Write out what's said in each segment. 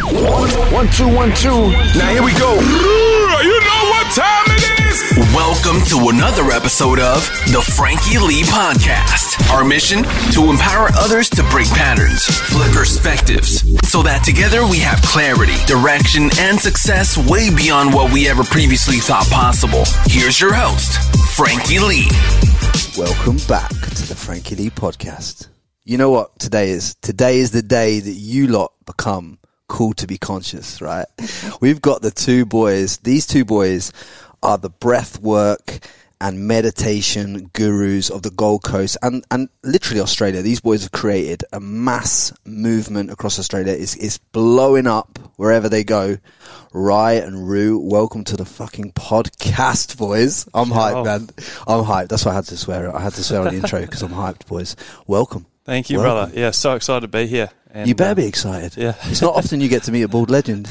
One, two, one, two. Now here we go. You know what time it is? Welcome to another episode of the Frankie Lee Podcast. Our mission to empower others to break patterns, flip perspectives, so that together we have clarity, direction, and success way beyond what we ever previously thought possible. Here's your host, Frankie Lee. Welcome back to the Frankie Lee podcast. You know what today is? Today is the day that you lot become cool to be conscious, right? We've got the two boys. These two boys are the breath work and meditation gurus of the Gold Coast and, and literally Australia. These boys have created a mass movement across Australia. It's, it's blowing up wherever they go. Rye and Ru, welcome to the fucking podcast, boys. I'm hyped, man. I'm hyped. That's why I had to swear. I had to swear on the intro because I'm hyped, boys. Welcome. Thank you, Welcome. brother. Yeah, so excited to be here. And, You better uh, be excited. yeah. It's not often you get to meet a bald legend.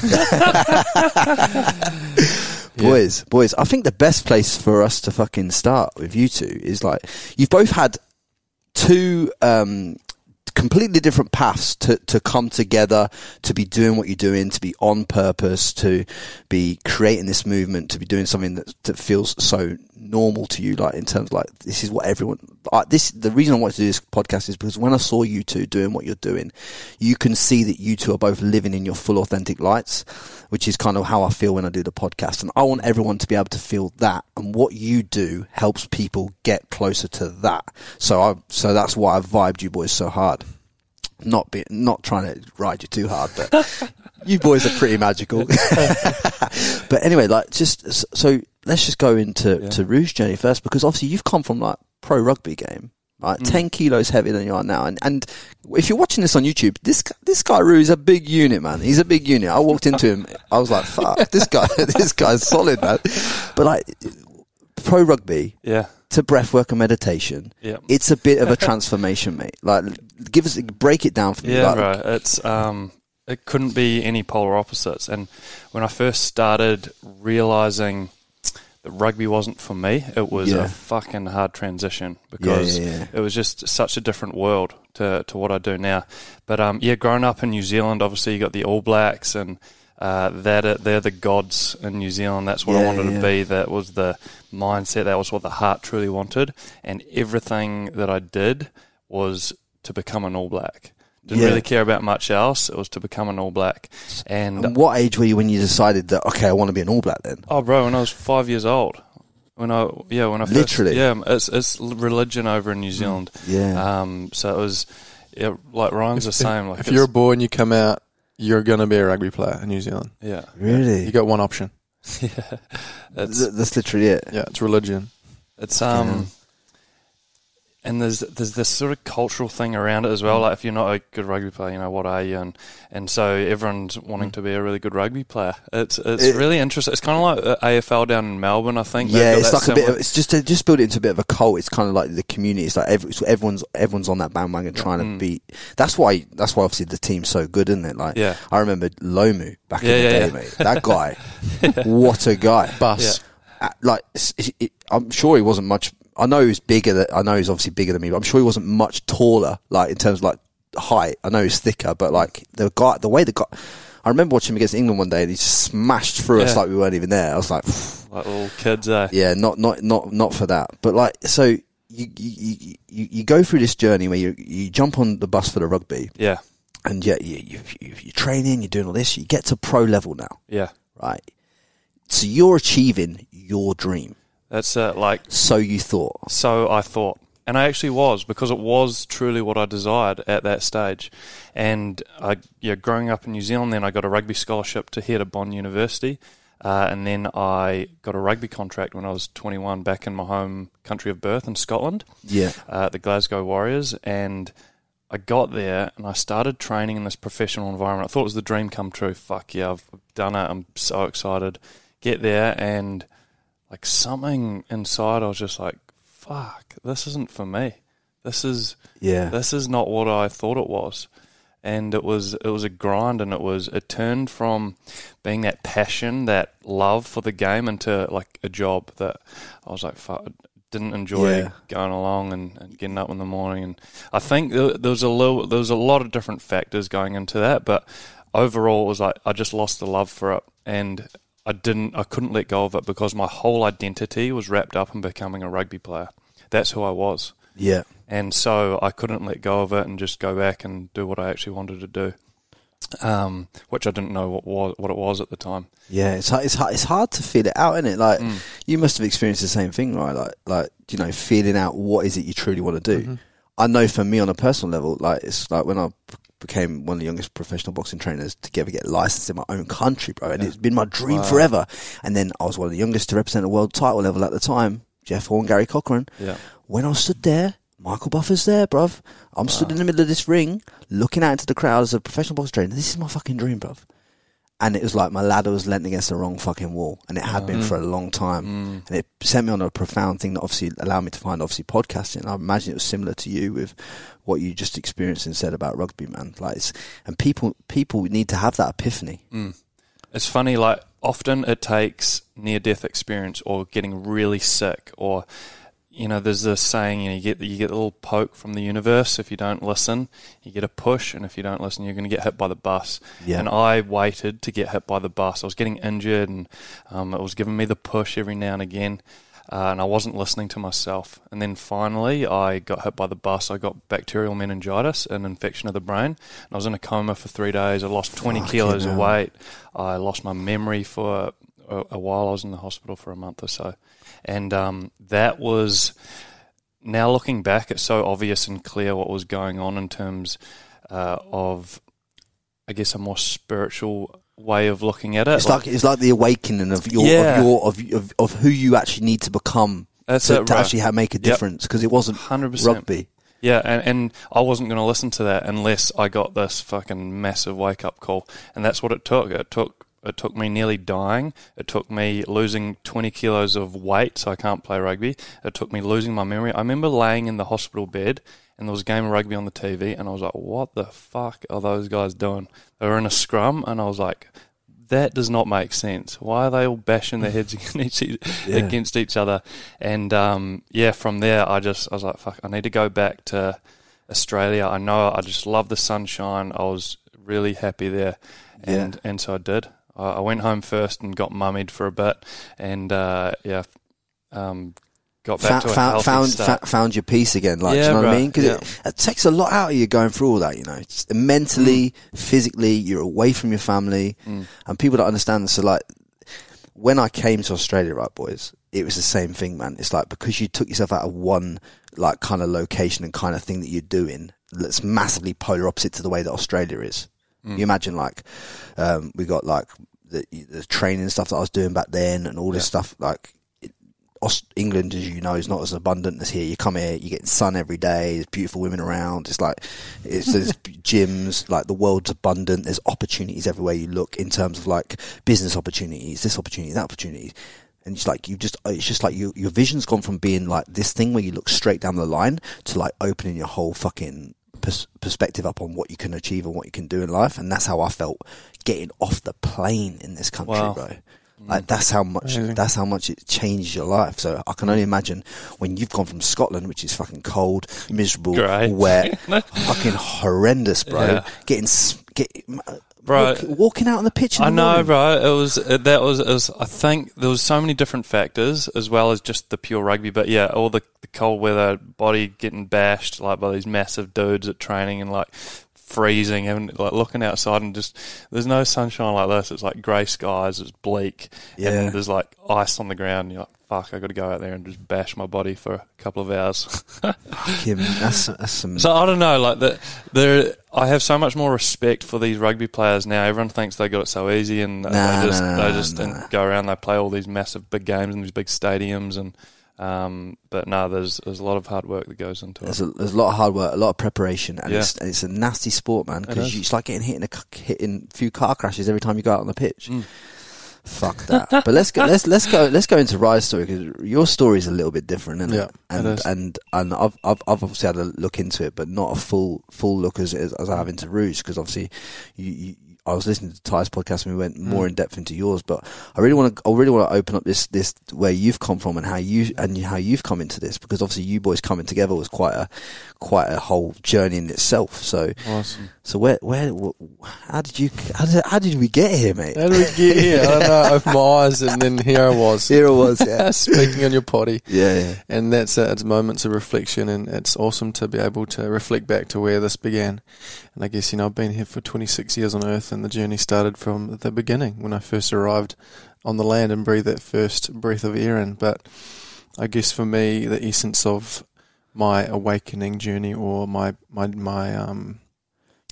boys, boys, I think the best place for us to fucking start with you two is like, you've both had two, um, completely different paths to, to come together, to be doing what you're doing, to be on purpose, to be creating this movement, to be doing something that, that feels so normal to you, like in terms of like, this is what everyone, uh, this, the reason I wanted to do this podcast is because when I saw you two doing what you're doing, you can see that you two are both living in your full authentic lights, which is kind of how I feel when I do the podcast. And I want everyone to be able to feel that. And what you do helps people get closer to that. So I, so that's why I vibed you boys so hard. Not be, not trying to ride you too hard, but you boys are pretty magical. but anyway, like just, so let's just go into, Yeah. to Ru's journey first, because obviously you've come from like pro rugby game. Right, ten kilos heavier than you are now, and and if you're watching this on YouTube, this this guy Ru is a big unit, man. He's a big unit. I walked into him, I was like, "Fuck, this guy, this guy's solid, man." But like, pro rugby Yeah, to breathwork and meditation, yeah, it's a bit of a transformation, mate. Like, give us break it down for me. yeah. like, Right. It's um, it couldn't be any polar opposites. And when I first started realizing rugby wasn't for me, it was Yeah. a fucking hard transition because yeah, yeah. it was just such a different world to to what I do now. But um, yeah, growing up in New Zealand, obviously you got the All Blacks and. Uh, that are, they're the gods in New Zealand. That's what I wanted to be. That was the mindset. That was what the heart truly wanted. And everything that I did was to become an All Black. Didn't Yeah. really care about much else. It was to become an All Black. And And what age were you when you decided that okay, I want to be an All Black? Then oh, bro, when I was five years old, when I yeah, when I first, Literally? yeah, it's it's religion over in New Zealand. yeah, Um, so it was yeah, like Ryan's the same. Like if you're a boy and you come out, you're going to be a rugby player in New Zealand. yeah, really. You got one option. yeah, it's Th- that's literally it. Yeah, it's religion. It's um, and there's there's this sort of cultural thing around it as Mm. well. Like if you're not a good rugby player, you know what are you? And and so everyone's wanting to be a really good rugby player. It's it's Mm. It- really interesting. It's kind of like uh, AFL down in Melbourne, I think. Yeah, it's that like a bit. Of, it's just to just build it into a bit of a cult. It's kind of like the community. It's like every, so everyone's everyone's on that bandwagon trying to Mm. beat. That's why. That's why obviously the team's so good, isn't it? Like Yeah. I remember Lomu back Yeah, in the yeah, day, yeah. mate. That guy, what a guy. Bus. Uh, like it, it, I'm sure he wasn't much. I know he was bigger. Than, I know he's obviously bigger than me, but I'm sure he wasn't much taller. Like in terms of like height, I know he's thicker, but like the guy, the way the guy. I remember watching him against England one day, and he just smashed through us like we weren't even there. I was like, like little kids. Uh, yeah, not not not not for that. But like, so you you you, you go through this journey where you you jump on the bus for the rugby, yeah, and yeah, you, you, you you're training, you're doing all this. You get to pro level now, yeah. right? So you're achieving your dream. That's uh, like So you thought. So I thought. And I actually was because it was truly what I desired at that stage. And I, yeah, growing up in New Zealand, then I got a rugby scholarship to head at Bond University. Uh, and then I got a rugby contract when I was 21 back in my home country of birth in Scotland, Yeah. uh, the Glasgow Warriors. And I got there and I started training in this professional environment. I thought it was the dream come true. Fuck yeah, I've done it. I'm so excited. Get there and like something inside, I was just like, fuck, this isn't for me. This is Yeah. this is not what I thought it was. And it was it was a grind and it was it turned from being that passion, that love for the game into like a job that I was like fuck didn't enjoy Yeah. going along and, and getting up in the morning and I think there, there was a little there was a lot of different factors going into that but overall, it was like I just lost the love for it, and I didn't, I couldn't let go of it because my whole identity was wrapped up in becoming a rugby player. That's who I was, Yeah. and so I couldn't let go of it and just go back and do what I actually wanted to do, um, which I didn't know what was what it was at the time. Yeah, it's hard, it's hard, it's hard to feel it out, isn't it? Like Mm. you must have experienced the same thing, right? Like like you know, feeling out what is it you truly want to do. Mm-hmm. I know for me on a personal level, like it's like when I b- became one of the youngest professional boxing trainers to ever get licensed in my own country, bro, and it's been my dream forever. And then I was one of the youngest to represent a world title level at the time. Jeff Horn, Gary Corcoran. Yeah. When I stood there, Michael Buffer's there, bruv. I'm stood in the middle of this ring, looking out into the crowd as a professional boxing trainer. This is my fucking dream, bruv. And it was like my ladder was leant against the wrong fucking wall, and it had been mm. for a long time. Mm. And it sent me on a profound thing that obviously allowed me to find obviously podcasting. I imagine it was similar to you with what you just experienced and said about rugby, man. Like, it's, and people people need to have that epiphany. Mm. It's funny, like often it takes near death experience or getting really sick or you know, there's this saying, you know, you get you get a little poke from the universe if you don't listen, you get a push, and if you don't listen, you're going to get hit by the bus. Yeah. And I waited to get hit by the bus. I was getting injured, and um, it was giving me the push every now and again, uh, and I wasn't listening to myself. And then finally, I got hit by the bus. I got bacterial meningitis, an infection of the brain. And I was in a coma for three days. I lost 20 Fucking kilos of weight. I lost my memory for a, a while. I was in the hospital for a month or so, and um, that was. Now looking back, it's so obvious and clear what was going on in terms uh, of, I guess, a more spiritual way of looking at it. It's like it's like the awakening of your Yeah. of your of, of of who you actually need to become That's to, it, to right. actually have, make a difference because it wasn't 100%. rugby. Yeah, and, and I wasn't going to listen to that unless I got this fucking massive wake up call, and that's what it took. It took it took me nearly dying. It took me losing twenty kilos of weight, so I can't play rugby. It took me losing my memory. I remember laying in the hospital bed, and there was a game of rugby on the TV, and I was like, "What the fuck are those guys doing?" They were in a scrum, and I was like. That does not make sense. Why are they all bashing their heads against each, against each other? And um, yeah, from there, I just I was like, "Fuck! I need to go back to Australia. I know I just love the sunshine. I was really happy there, and and so I did. I, I went home first and got mummied for a bit, and uh, yeah, um, got back Found to a found healthy found, start. fa- found your peace again. Like, do Yeah, you know what I mean? Because Yeah. it, it takes a lot out of you going through all that. You know, it's mentally, Mm. physically, you're away from your family, and people don't understand. So, like, when I came to Australia, right, boys, it was the same thing, man. It's like because you took yourself out of one like kind of location and kind of thing that you're doing that's massively polar opposite to the way that Australia is. You imagine like um, we got like the, the training stuff that I was doing back then and all this stuff like it- England, as you know, is not as abundant as here. You come here, you get sun every day. There's beautiful women around. It's like it's there's gyms. Like the world's abundant. There's opportunities everywhere you look in terms of like business opportunities, this opportunity, that opportunity. And it's like you just, it's just like you, your vision's gone from being like this thing where you look straight down the line to like opening your whole fucking pers- perspective up on what you can achieve and what you can do in life. And that's how I felt getting off the plane in this country, Wow. bro. Like that's how much Amazing. that's how much it changed your life. So I can only imagine when you've gone from Scotland, which is fucking cold, miserable, Great. wet, fucking horrendous, bro. Yeah. Getting get, uh, Bro, walk- walking out on the pitch. In I the know, morning. bro. It was it, that was, it was. I think there was so many different factors as well as just the pure rugby. But yeah, all the, the cold weather, body getting bashed like by these massive dudes at training and like freezing and like looking outside and just there's no sunshine like this. It's like grey skies. It's bleak. Yeah. And there's like ice on the ground. You're like, fuck, I got to go out there and just bash my body for a couple of hours. Kim, that's that's some. So I don't know, like the there. I have so much more respect for these rugby players now. Everyone thinks they got it so easy, and Nah, they just nah, they just nah. go around. They play all these massive big games in these big stadiums, and um, but no, there's there's a lot of hard work that goes into There's it. a, there's a lot of hard work, a lot of preparation, and, Yeah. it's, and it's a nasty sport, man. Because is. it's like getting hit in a c- hit in a few car crashes every time you go out on the pitch. Mm. Fuck that. but let's go. Let's let's go. Let's go into Rye's story because your story is a little bit different, isn't Yeah, it? it And is. and and I've, I've I've obviously had a look into it, but not a full full look as as, as I have into Ru's because obviously you, you I was listening to Ty's podcast and we went more hmm. in depth into yours, but I really want to, I really want to open up this, this where you've come from and how you, and how you've come into this because obviously you boys coming together was quite a, quite a whole journey in itself. So, Awesome. so where, where, how did you, how did, how did we get here, mate? How did we get here? I don't know. I opened my eyes and then here I was. Here it was, yeah. Speaking on your potty. yeah, yeah. And that's it. It's moments of reflection, and it's awesome to be able to reflect back to where this began. And I guess, you know, I've been here for 26 years on Earth, and the journey started from the beginning when I first arrived on the land and breathed that first breath of air in. But I guess for me, the essence of my awakening journey or my, my, my, um,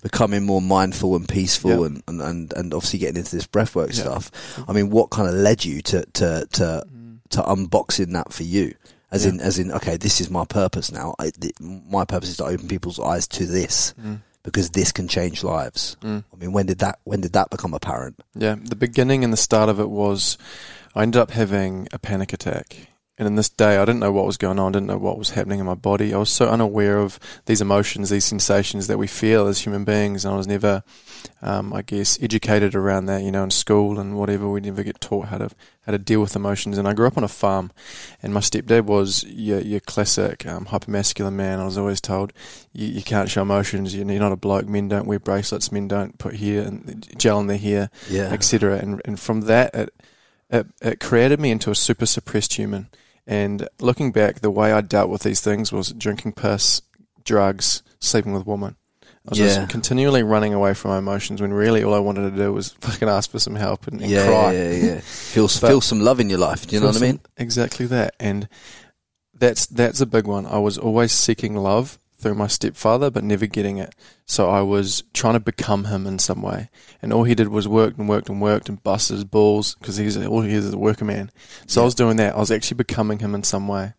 becoming more mindful and peaceful Yeah. and, and, and, and obviously getting into this breathwork Yeah. stuff. I mean, what kind of led you to, to, to, to unboxing that for you? As Yeah. in, as in, okay, this is my purpose now. I, th- my purpose is to open people's eyes to this Mm. Because this can change lives. Mm. I mean, when did that, when did that become apparent? Yeah, the beginning and the start of it was I ended up having a panic attack. And in this day, I didn't know what was going on, I didn't know what was happening in my body. I was so unaware of these emotions, these sensations that we feel as human beings. And I was never, um, I guess, educated around that, you know, in school and whatever. We never get taught how to how to deal with emotions. And I grew up on a farm, and my stepdad was your, your classic um, hypermasculine man. I was always told, you, you can't show emotions, you're not a bloke, men don't wear bracelets, men don't put hair and gel in their hair Yeah. etc. And and from that, it, it it created me into a super suppressed human. And looking back, the way I dealt with these things was drinking piss, drugs, sleeping with women. I was Yeah. just continually running away from my emotions when really all I wanted to do was fucking ask for some help and, and yeah, cry. yeah, yeah, yeah. Feel, feel some love in your life. Do you know what I mean? Exactly that. And that's that's a big one. I was always seeking love through my stepfather, but never getting it. So I was trying to become him in some way, and all he did was worked and worked and worked and bust his balls because he's all he is is a worker man. So I was doing that. I was actually becoming him in some way,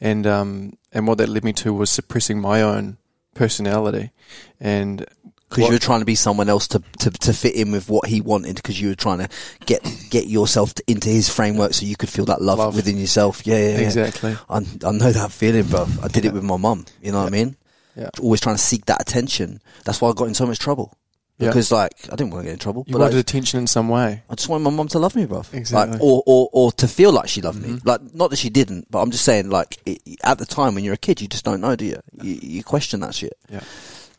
and um and what that led me to was suppressing my own personality, and Because you were trying to be someone else to, to, to fit in with what he wanted. Because you were trying to get get yourself to, into his framework, so you could feel that love, Love. within yourself. Yeah, yeah, yeah. exactly. I, I know that feeling, bro. I did it with my mum. You know what I mean? Yeah. Always trying to seek that attention. That's why I got in so much trouble. Yeah. Because like I didn't want to get in trouble, You but wanted I, attention in some way. I just wanted my mum to love me, bro. Exactly. Like, or, or or to feel like she loved me. Mhm. Like not that she didn't, but I'm just saying like it, at the time when you're a kid, you just don't know, do you? You, you question that shit. Yeah.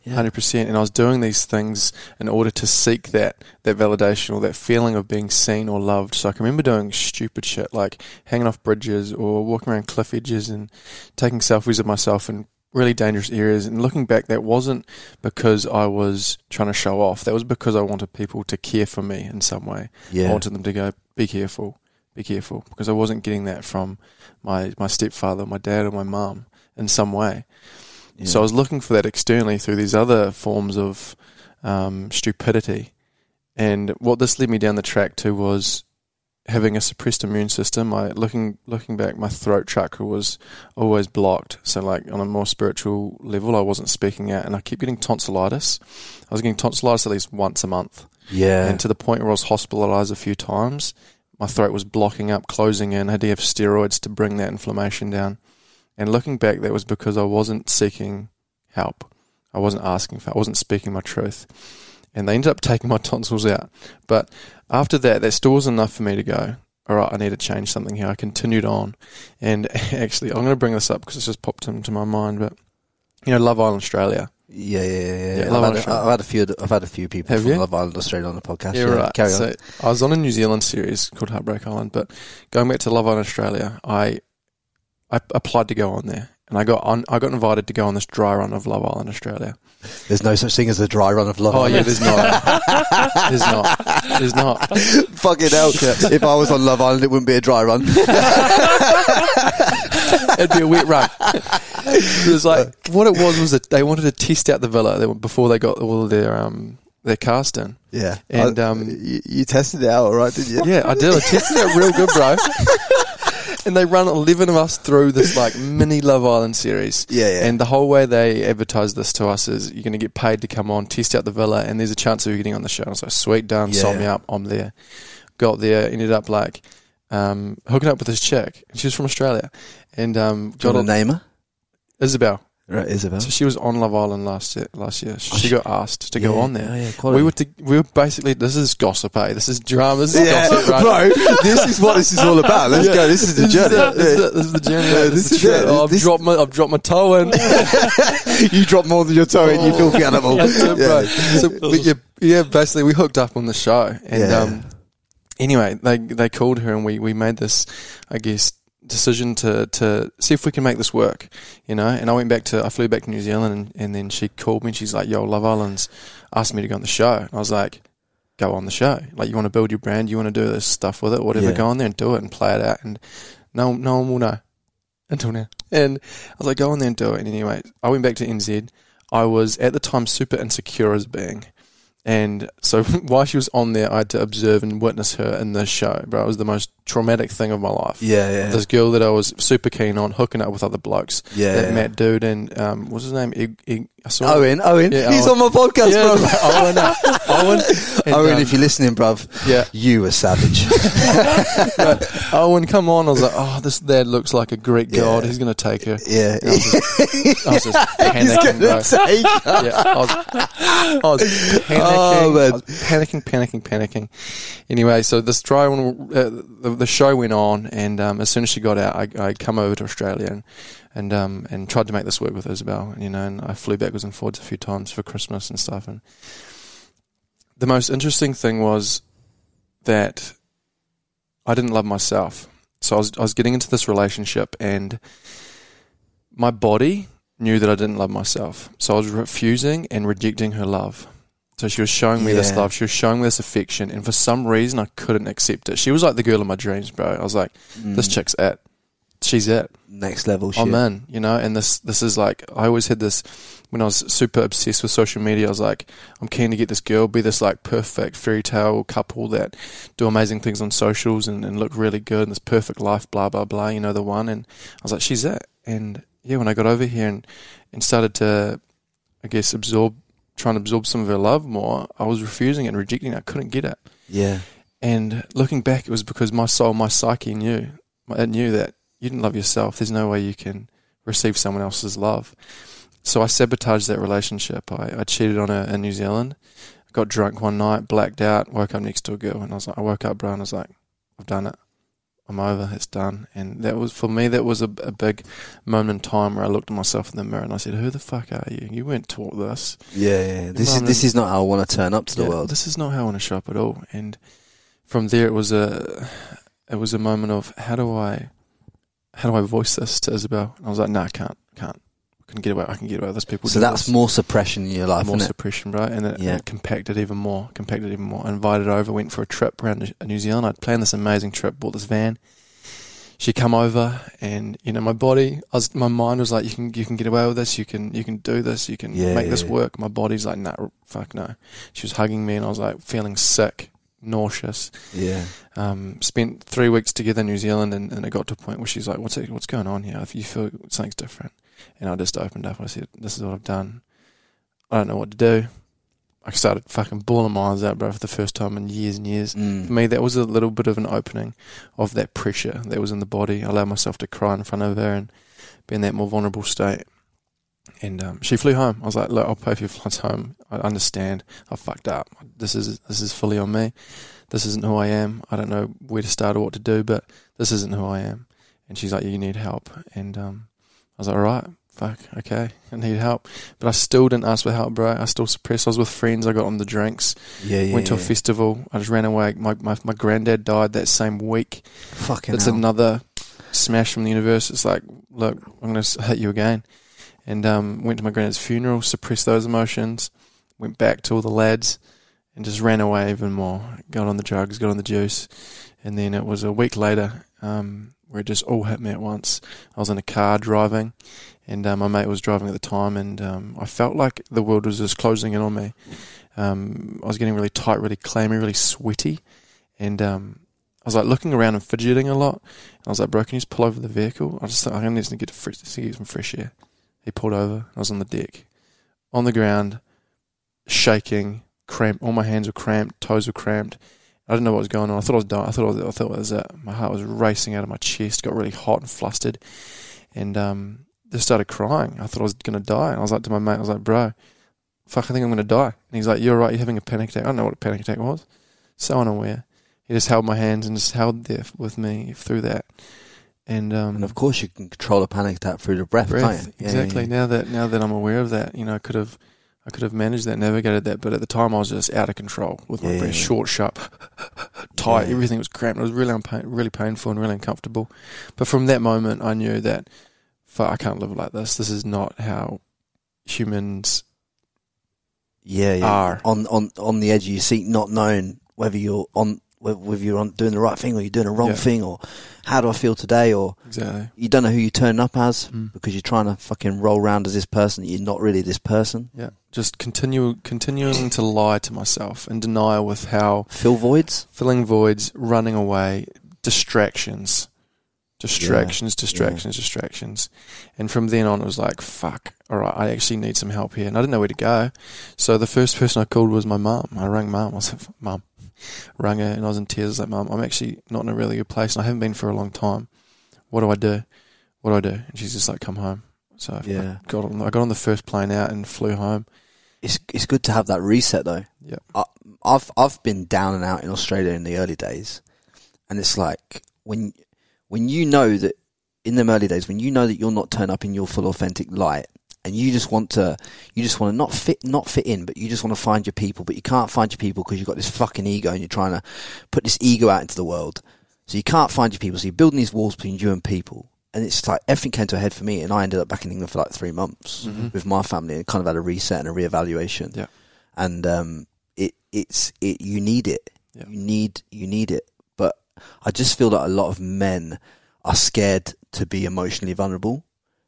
Yeah. Hundred percent, and I was doing these things in order to seek that that validation or that feeling of being seen or loved. So I can remember doing stupid shit like hanging off bridges or walking around cliff edges and taking selfies of myself in really dangerous areas. And looking back, that wasn't because I was trying to show off. That was because I wanted people to care for me in some way. I wanted them to go, "Be careful, be careful," because I wasn't getting that from my my stepfather, my dad, or my mum in some way. Yeah. So I was looking for that externally through these other forms of um, stupidity. And what this led me down the track to was having a suppressed immune system. I looking looking back, my throat chakra was always blocked. So like on a more spiritual level, I wasn't speaking out, and I kept getting tonsillitis. I was getting tonsillitis at least once a month, yeah. and to the point where I was hospitalised a few times. My throat was blocking up, closing in. I had to have steroids to bring that inflammation down. And looking back, that was because I wasn't seeking help. I wasn't asking for. I wasn't speaking my truth, and they ended up taking my tonsils out. But after that, that still was enough for me to go. All right, I need to change something here. I continued on, and actually, I'm going to bring this up because it's just popped into my mind. But you know, Love Island Australia. Yeah, yeah, yeah. yeah. Yeah, Love I've, had, Island. I've had a few. I've had a few people Have from you? Love Island Australia on the podcast. Yeah, right. Carry on. So I was on a New Zealand series called Heartbreak Island, but going back to Love Island Australia, I I applied to go on there, and I got on. I got invited to go on this dry run of Love Island Australia. There's no such thing as a dry run of Love Oh Island. yeah, there's not. there's not. There's not. Fucking hell. if I was on Love Island, it wouldn't be a dry run. It'd be a wet run. It was like what it was was that they wanted to test out the villa before they got all of their um their cast in. yeah. And, I- um, you, you tested it out, all right, didn't you? Yeah, I did. I tested it out real good, bro. and they run eleven of us through this like mini Love Island series. Yeah, yeah. And the whole way they advertise this to us is you're going to get paid to come on, test out the villa, and there's a chance of you getting on the show. I was like, sweet, done, sign Yeah. me up, I'm there. Got there, ended up like um, hooking up with this chick, she was from Australia, and um, Do you got want on name her? Isabel. Right, Isabel. So she was on Love Island last year. Last year, she got asked to go on there. oh, yeah, quality. we were to, we were basically this is gossip, eh? This is drama. This is Yeah, gossip, right? bro. This is what this is all about. Let's go. This is the journey. This is. This is the journey. This This is is the it. Oh, I've This- dropped my I've dropped my toe in. you drop more than your toe in, you filthy animal. Yeah. So yeah, yeah, basically we hooked up on the show, and Yeah. um, anyway, they they called her, and we we made this, I guess, decision to to see if we can make this work, you know. And I went back to I flew back to New Zealand, and, and then she called me, and she's like, "Yo, Love Island's asked me to go on the show," and I was like. Go on the show. Like you want to build your brand, you want to do this stuff with it, whatever. Yeah. Go on there and do it and play it out. And no, no one will know until now. And I was like, go on there and do it. And anyway, I went back to NZ. I was at the time super insecure as being. And so while she was on there, I had to observe and witness her in this show, bro. It was the most traumatic thing of my life. Yeah, yeah. This girl that I was super keen on, hooking up with other blokes. Yeah, That yeah. Matt dude and, um, what's his name? Ig, Ig, Owen, Owen, Yeah, he's Owen. on my podcast, Yeah, bro. Owen, uh, Owen. And, Owen, um, if you're listening, bruv, Yeah. you were savage. Owen, come on. I was like, oh, this dad looks like a Greek god. He's going to take her. yeah. I was just, I was just panicking, bro. yeah, I was, I was panicking, Oh, man. I was panicking, panicking, panicking. Anyway, so this trial, uh, the, the show went on, and um, as soon as she got out, I, I come over to Australia and and um, and tried to make this work with Isabel, you know, and I flew backwards and forwards a few times for Christmas and stuff. And the most interesting thing was that I didn't love myself. So I was I was getting into this relationship, and my body knew that I didn't love myself. So I was refusing and rejecting her love. So she was showing me this love. She was showing me this affection, and for some reason I couldn't accept it. She was like the girl of my dreams, bro. I was like, this chick's it. She's it. Next level oh, shit. I'm in, you know, and this this is like I always had this when I was super obsessed with social media. I was like, I'm keen to get this girl, be this like perfect fairy tale couple that do amazing things on socials and, and look really good and this perfect life, blah blah blah. You know, the one. And I was like, she's it. And yeah, when I got over here and and started to, I guess, absorb, trying to absorb some of her love more, I was refusing it and rejecting it. I couldn't get it. Yeah. And looking back, it was because my soul, my psyche knew, it knew that you didn't love yourself. There's no way you can receive someone else's love. So I sabotaged that relationship. I, I cheated on her in New Zealand. Got drunk one night, blacked out, woke up next to a girl, and I was like, I woke up, bro, and I was like, I've done it. I'm over. It's done. And that was for me. That was a, a big moment in time where I looked at myself in the mirror and I said, "Who the fuck are you? You weren't taught this. Yeah, yeah. This is this is not how I want to turn up to the world. This is not how I want to show up at all. And from there, it was a it was a moment of how do I how do I voice this to Isabel? And I was like, no, I can't, can't. I can get away. I can get away with this. People. So that's this. more suppression in your life, more suppression, right? And it, Yeah. it compacted even more. Compacted even more. I invited over. Went for a trip around New- Zealand. I'd planned this amazing trip. Bought this van. She come over, and you know my body. I was, my mind was like, you can, you can get away with this. You can, you can do this. You can Yeah, make this yeah. work. My body's like, nah, fuck no. She was hugging me, and I was like feeling sick, nauseous. Yeah. Um, spent three weeks together in New Zealand, and, and it got to a point where she's like, "What's it, what's going on here? If you feel something's different," and I just opened up. I said, "This is what I've done. I don't know what to do." I started fucking bawling my eyes out, bro, for the first time in years and years. For Mm. me, that was a little bit of an opening of that pressure that was in the body. I allowed myself to cry in front of her and be in that more vulnerable state. And um, she flew home. I was like, "Look, I'll pay for your flights home. I understand. I fucked up. This is this is fully on me. This isn't who I am. I don't know where to start or what to do, but this isn't who I am." And she's like, "You need help." And um, I was like, "All right, fuck, okay, I need help." But I still didn't ask for help, bro. I still suppressed. I was with friends. I got on the drinks. Yeah, yeah. went to a festival. I just ran away. My my, my granddad died that same week. Fucking That's hell. another smash from the universe. It's like, look, I'm going to hit you again. And um, went to my granddad's funeral, suppressed those emotions, went back to all the lads, and just ran away even more. Got on the drugs, got on the juice, and then it was a week later um, where it just all hit me at once. I was in a car driving, and uh, my mate was driving at the time, and um, I felt like the world was just closing in on me. Um, I was getting really tight, really clammy, really sweaty, and um, I was like looking around and fidgeting a lot. And I was like, bro, can you just pull over the vehicle? I just thought I need to get, fresh, to get some fresh air. He pulled over. I was on the deck, on the ground, shaking, cramped. All my hands were cramped, toes were cramped. I didn't know what was going on. I thought I was dying. I thought I, was, I thought it was it. My heart was racing out of my chest. Got really hot and flustered, and um, just started crying. I thought I was going to die. And I was like to my mate, I was like, bro, fuck, I think I'm going to die. And he's like, you're right, you're having a panic attack. I don't know what a panic attack was. So unaware. He just held my hands and just held there with me through that. And, um, And of course, you can control a panic attack through the breath, breath. can't you? Yeah, exactly. yeah, yeah. Now that now that I'm aware of that, you know, I could have I could have managed that, navigated that, but at the time I was just out of control with my breath, short, sharp, tight. Everything was cramped. It was really unpa- really painful and really uncomfortable. But from that moment, I knew that, I can't live like this. This is not how humans. yeah, yeah. are. on on on the edge of your seat, not knowing whether you're on whether you're on doing the right thing or you're doing the wrong Yeah. thing, or how do I feel today, or Exactly. you don't know who you're turning up as Mm. because you're trying to fucking roll around as this person. You're not really this person. Yeah. Just continue continuing to lie to myself and denial with how Fill voids. filling voids, running away, distractions, distractions, distractions, distractions. And from then on, it was like, fuck, all right, I actually need some help here. And I didn't know where to go. So the first person I called was my mum. I rang mum. I said mum, her and I was in tears. I was like, mum, I'm actually not in a really good place and I haven't been for a long time. What do I do? What do I do? And she's just like, come home. So I Yeah. got on, I got on the first plane out and flew home. It's it's good to have that reset though. Yep. I, I've I've been down and out in Australia in the early days, and it's like when when you know that in them early days when you know that you're not turned up in your full authentic light, and you just want to you just want to not fit not fit in, but you just want to find your people, but you can't find your people because you've got this fucking ego and you're trying to put this ego out into the world, so you can't find your people, so you're building these walls between you and people. And it's like everything came to a head for me, and I ended up back in England for like three months Mhm. with my family, and kind of had a reset and a reevaluation Yeah. and um, it it's it you need it. Yeah. You need you need it. But I just feel that a lot of men are scared to be emotionally vulnerable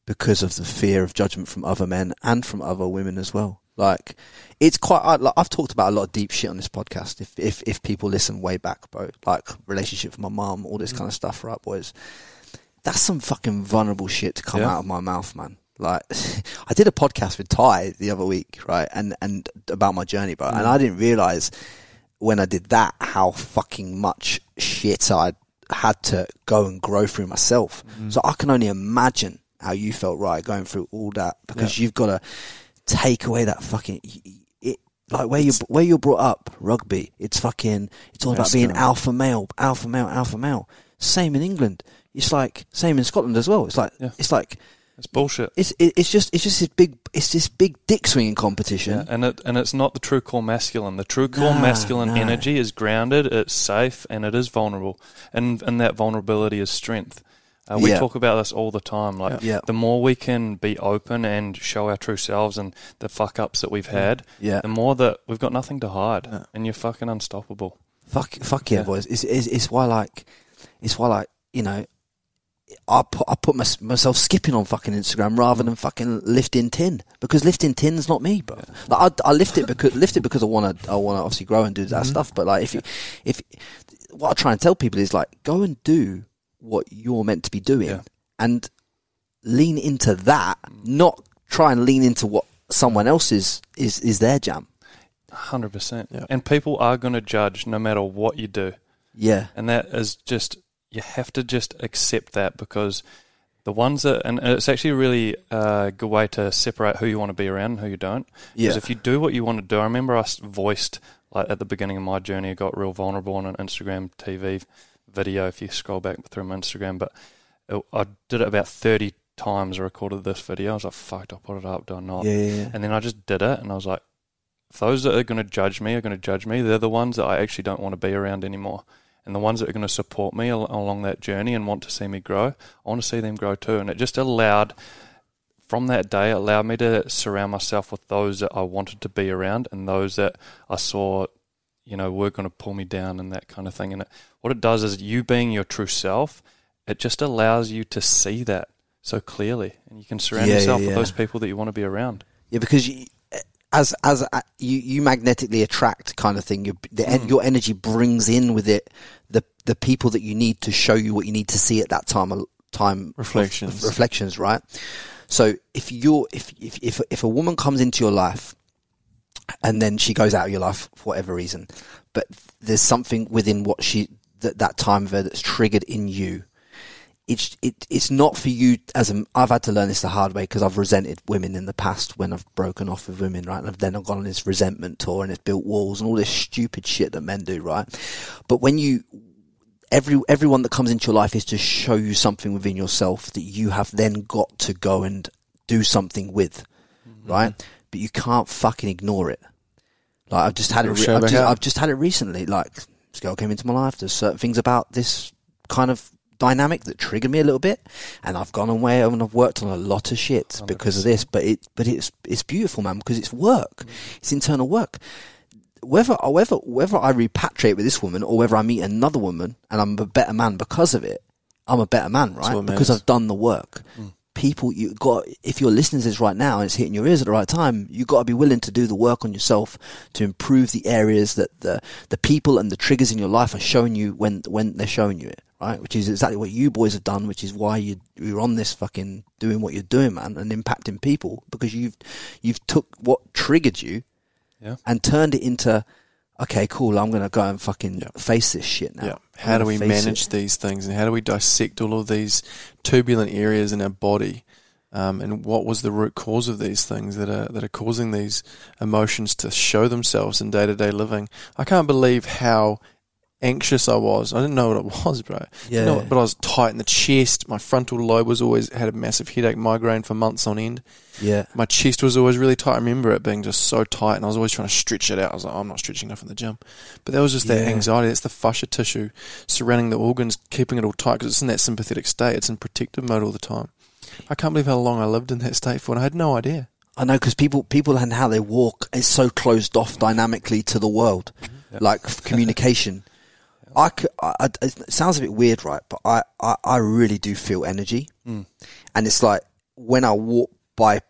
because of the fear of judgment from other men and from other women as well. Like it's quite. I, like, I've talked about a lot of deep shit on this podcast. If if if people listen way back, bro, like relationship with my mum, all this mm. kind of stuff, right, boys? That's some fucking vulnerable shit to come Yeah. out of my mouth, man. Like, I did a podcast with Ty the other week, right, and and about my journey, bro, and mm. I didn't realize when I did that how fucking much shit I had to go and grow through myself. Mm. So I can only imagine how you felt, right, going through all that because you've got to take away that fucking. It, like where you where you're brought up, rugby. It's fucking. It's all about being alpha male, alpha male, alpha male. Same in England. It's like same in Scotland as well. It's like Yeah. it's like It's bullshit. it's it, it's just it's just this big it's this big dick swinging Yeah, competition. and it and it's not the true core masculine. The true core No, masculine no. energy is grounded, it's safe, and it is vulnerable. And and that vulnerability is strength. Uh, we Yeah. talk about this all the time. Like Yeah. the more we can be open and show our true selves and the fuck ups that we've had, Yeah. the more that we've got nothing to hide, Yeah. and you're fucking unstoppable. Fuck, fuck yeah, boys. It's, it's it's why like it's why like you know. I put I put my, myself skipping on fucking Instagram rather than fucking lifting tin because lifting tin's not me, bro. Like I, I lift it because lift it because I want to I want to obviously grow and do that stuff. But like if you, if what I try and tell people is like go and do what you're meant to be doing Yeah. and lean into that, not try and lean into what someone else is is is their jam. Hundred percent. Yeah. And people are going to judge no matter what you do. Yeah, and that is just you have to just accept that because the ones that and it's actually a really uh, good way to separate who you want to be around and who you don't. Yeah. Because if you do what you want to do, I remember I voiced like at the beginning of my journey, I got real vulnerable on an Instagram TV video. If you scroll back through my Instagram, but it, I did it about thirty times. I recorded this video. I was like, "Fuck, do I put it up? Do I not?" yeah, yeah, yeah. And then I just did it, and I was like, those that are going to judge me are going to judge me, they're the ones that I actually don't want to be around anymore. And the ones that are going to support me al- along that journey and want to see me grow, I want to see them grow too. And it just allowed, from that day, it allowed me to surround myself with those that I wanted to be around and those that I saw, you know, were going to pull me down and that kind of thing. And it, what it does is you being your true self, it just allows you to see that so clearly. And you can surround Yeah, yeah, yourself yeah. with those people that you want to be around. Yeah, because you, as as uh, you you magnetically attract kind of thing. You, the, en- Your energy brings in with it the the people that you need to show you what you need to see at that time of- time of- Reflections. of reflections, right? So if you're if if if if a woman comes into your life and then she goes out of your life for whatever reason, but there's something within what she that that time of her that's triggered in you. it's it, it's not for you as a, I've had to learn this the hard way because I've resented women in the past when I've broken off with women, right? And I've then I've gone on this resentment tour and it's built walls and all this stupid shit that men do, right? But when you every everyone that comes into your life is to show you something within yourself that you have then got to go and do something with, Mm-hmm. right? But you can't fucking ignore it. Like I've just had it. Re- I've, just. I've just had it recently. Like this girl came into my life. There's certain things about this kind of dynamic that triggered me a little bit, and I've gone away and I've worked on a lot of shit because of this. But it, but it's it's beautiful, man, because it's work. It's internal work. Whether whether whether I repatriate with this woman or whether I meet another woman and I'm a better man because of it, I'm a better man, right? Because. I've done the work. People, you got if you're listening to this right now and it's hitting your ears at the right time, you've got to be willing to do the work on yourself to improve the areas that the the people and the triggers in your life are showing you when when they're showing you it, right? Which is exactly what you boys have done, which is why you you're on this fucking doing what you're doing, man, and impacting people because you've you've took what triggered you Yeah. and turned it into okay, cool. I'm gonna go and fucking face this shit now. Yeah. How do we manage it. these things and how do we dissect all of these turbulent areas in our body? Um, and what was the root cause of these things that are that are causing these emotions to show themselves in day to day living? I can't believe how anxious I was. I didn't know what it was, bro. You know, Yeah. but I was tight in the chest. My frontal lobe was always had a massive headache, migraine for months on end. Yeah. My chest was always really tight. I remember it being just so tight, and I was always trying to stretch it out. I was like, oh, I'm not stretching enough in the gym. But that was just that anxiety. That's the fascia tissue surrounding the organs, keeping it all tight because it's in that sympathetic state. It's in protective mode all the time. I can't believe how long I lived in that state for, and I had no idea. I know because people, people and how they walk is so closed off dynamically to the world, mm-hmm. like communication. I, c- I- it sounds a bit weird, right? But I, I, I really do feel energy, mm. and it's like when I walk by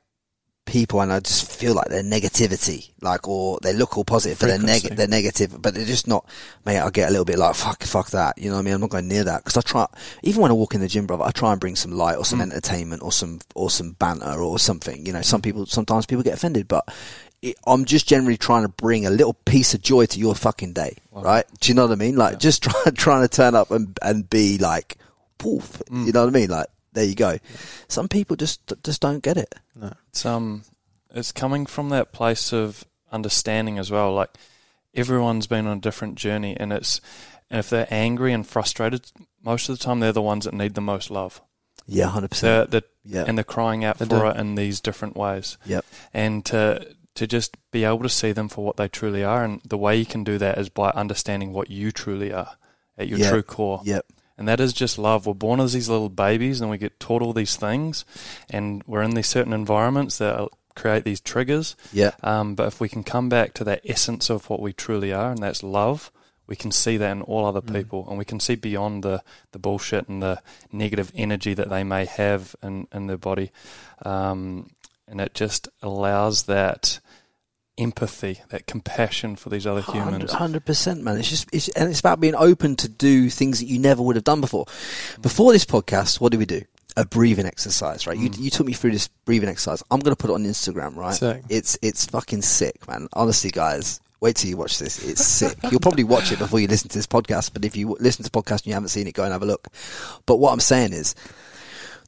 people and I just feel like they're negativity, like or they look all positive, but they're neg- they're negative, but they're just not. Mate, I get a little bit like fuck, fuck that. You know what I mean? I'm not going near that because I try. Even when I walk in the gym, brother, I try and bring some light or some mm. entertainment or some or some banter or something. You know, some people sometimes people get offended, but. It, I'm just generally trying to bring a little piece of joy to your fucking day, right? Do you know what I mean? Like just try, trying to turn up and and be like, poof. You know what I mean? Like there you go. Some people just just don't get it. No, It's um, it's coming from that place of understanding as well. Like everyone's been on a different journey, and it's and if they're angry and frustrated, most of the time they're the ones that need the most love. Yeah, hundred percent. Yeah. and they're crying out They for do. it in these different ways. Yep. and to to just be able to see them for what they truly are, and the way you can do that is by understanding what you truly are at your Yeah. true core. Yep. And that is just love. We're born as these little babies and we get taught all these things and we're in these certain environments that create these triggers. Yeah. Um, but if we can come back to that essence of what we truly are, and that's love, we can see that in all other people and we can see beyond the, the bullshit and the negative energy that they may have in, in their body. Um, and it just allows that empathy, that compassion for these other humans. Hundred percent, man. It's just, it's, and it's about being open to do things that you never would have done before. Mm. Before this podcast, what did we do? A breathing exercise, right? You, mm. you took me through this breathing exercise. I'm gonna put it on Instagram, right? Sick. It's it's fucking sick, man. Honestly, guys, wait till you watch this. It's sick. You'll probably watch it before you listen to this podcast, but if you listen to the podcast and you haven't seen it, go and have a look. But what I'm saying is,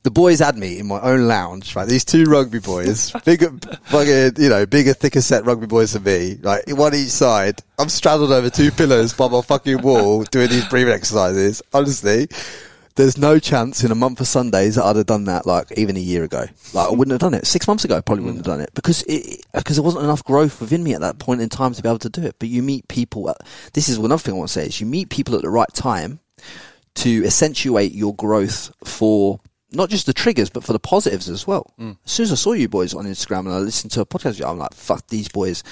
the boys had me in my own lounge, right? These two rugby boys, bigger, fucking, you know, bigger, thicker set rugby boys than me, like one each side. I'm straddled over two pillars by my fucking wall doing these breathing exercises. Honestly, there's no chance in a month of Sundays that I'd have done that like even a year ago. Like I wouldn't have done it. Six months ago, I probably wouldn't have done it because it, because there wasn't enough growth within me at that point in time to be able to do it. But you meet people. At, this is another thing I want to say is you meet people at the right time to accentuate your growth for not just the triggers, but for the positives as well. Mm. As soon as I saw you boys on Instagram and I listened to a podcast, I'm like, fuck these boys.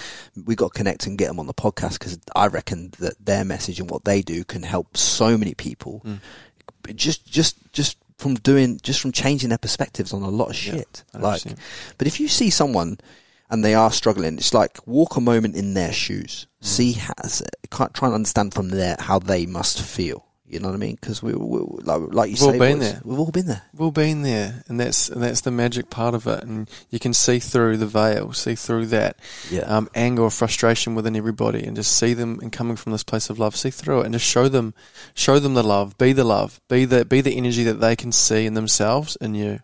We got to connect and get them on the podcast because I reckon that their message and what they do can help so many people. Mm. Just, just, just from doing, just from changing their perspectives on a lot of shit. like, but if you see someone and they are struggling, it's like walk a moment in their shoes. Mm. See how, try and understand from there how they must feel. You know what I mean? Because we, we, like, like you We've all been boys, there. we've all been there. We've all been there, and that's and that's the magic part of it. And you can see through the veil, see through that Yeah. um, anger or frustration within everybody, and just see them and coming from this place of love, see through it, and just show them, show them the love, be the love, be the be the energy that they can see in themselves and you.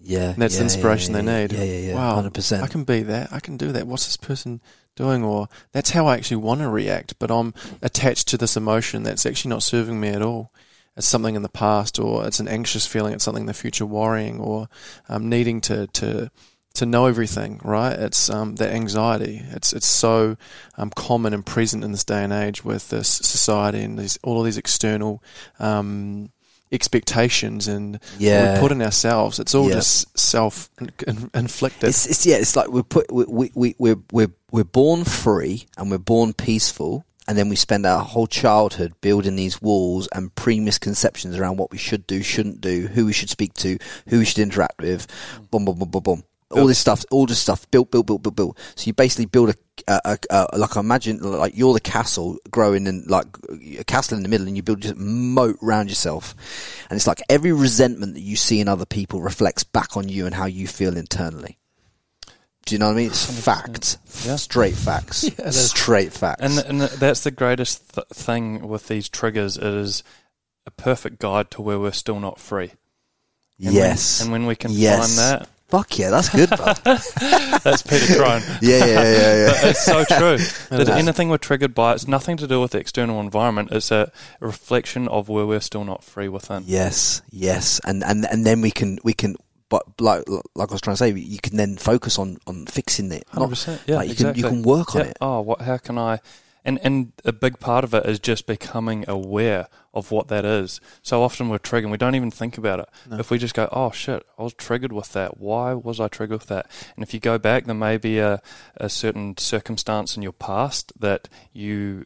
Yeah, And that's yeah, the inspiration yeah, they need. Yeah, yeah, yeah. Wow, Hundred percent. I can be that. I can do that. What's this person doing? Or that's how I actually want to react, but I'm attached to this emotion that's actually not serving me at all. It's something in the past, or it's an anxious feeling. It's something in the future, worrying, or um, needing to to to know everything. Right? It's um, that anxiety. It's it's so um, common and present in this day and age with this society and these all of these external. Um, expectations and Yeah. we put in ourselves it's all Yeah. just self inflicted It's, it's yeah. It's like we're put we we we we're we're we're born free and we're born peaceful, and then we spend our whole childhood building these walls and pre misconceptions around what we should do, shouldn't do, who we should speak to, who we should interact with, boom, boom, boom, boom, boom. All this stuff, all this stuff, built, built, built, built, built. So you basically build a, a, a, a like I imagine like you're the castle growing in like a castle in the middle, and you build just moat around yourself, and it's like every resentment that you see in other people reflects back on you and how you feel internally. Do you know what I mean? It's facts, Yeah. straight facts, is. straight facts. And and that's the greatest th- thing with these triggers. It is a perfect guide to where we're still not free. And yes, When, and when we can Yes. find that, fuck yeah, that's good, bud. that's Peter Crone. yeah, yeah, yeah, But yeah. it's so true. that anything we're triggered by, it's nothing to do with the external environment. It's a, reflection of where we're still not free within. Yes, yes, and and and then we can we can. But like like I was trying to say, you can then focus on on fixing it. 100%. Yeah, like you exactly. can you can work on Yeah. it. Oh, what? How can I? And and a big part of it is just becoming aware of what that is. So often we're triggered, we don't even think about it. If we just go, oh shit, I was triggered with that. Why was I triggered with that? And if you go back, there may be a, a certain circumstance in your past that you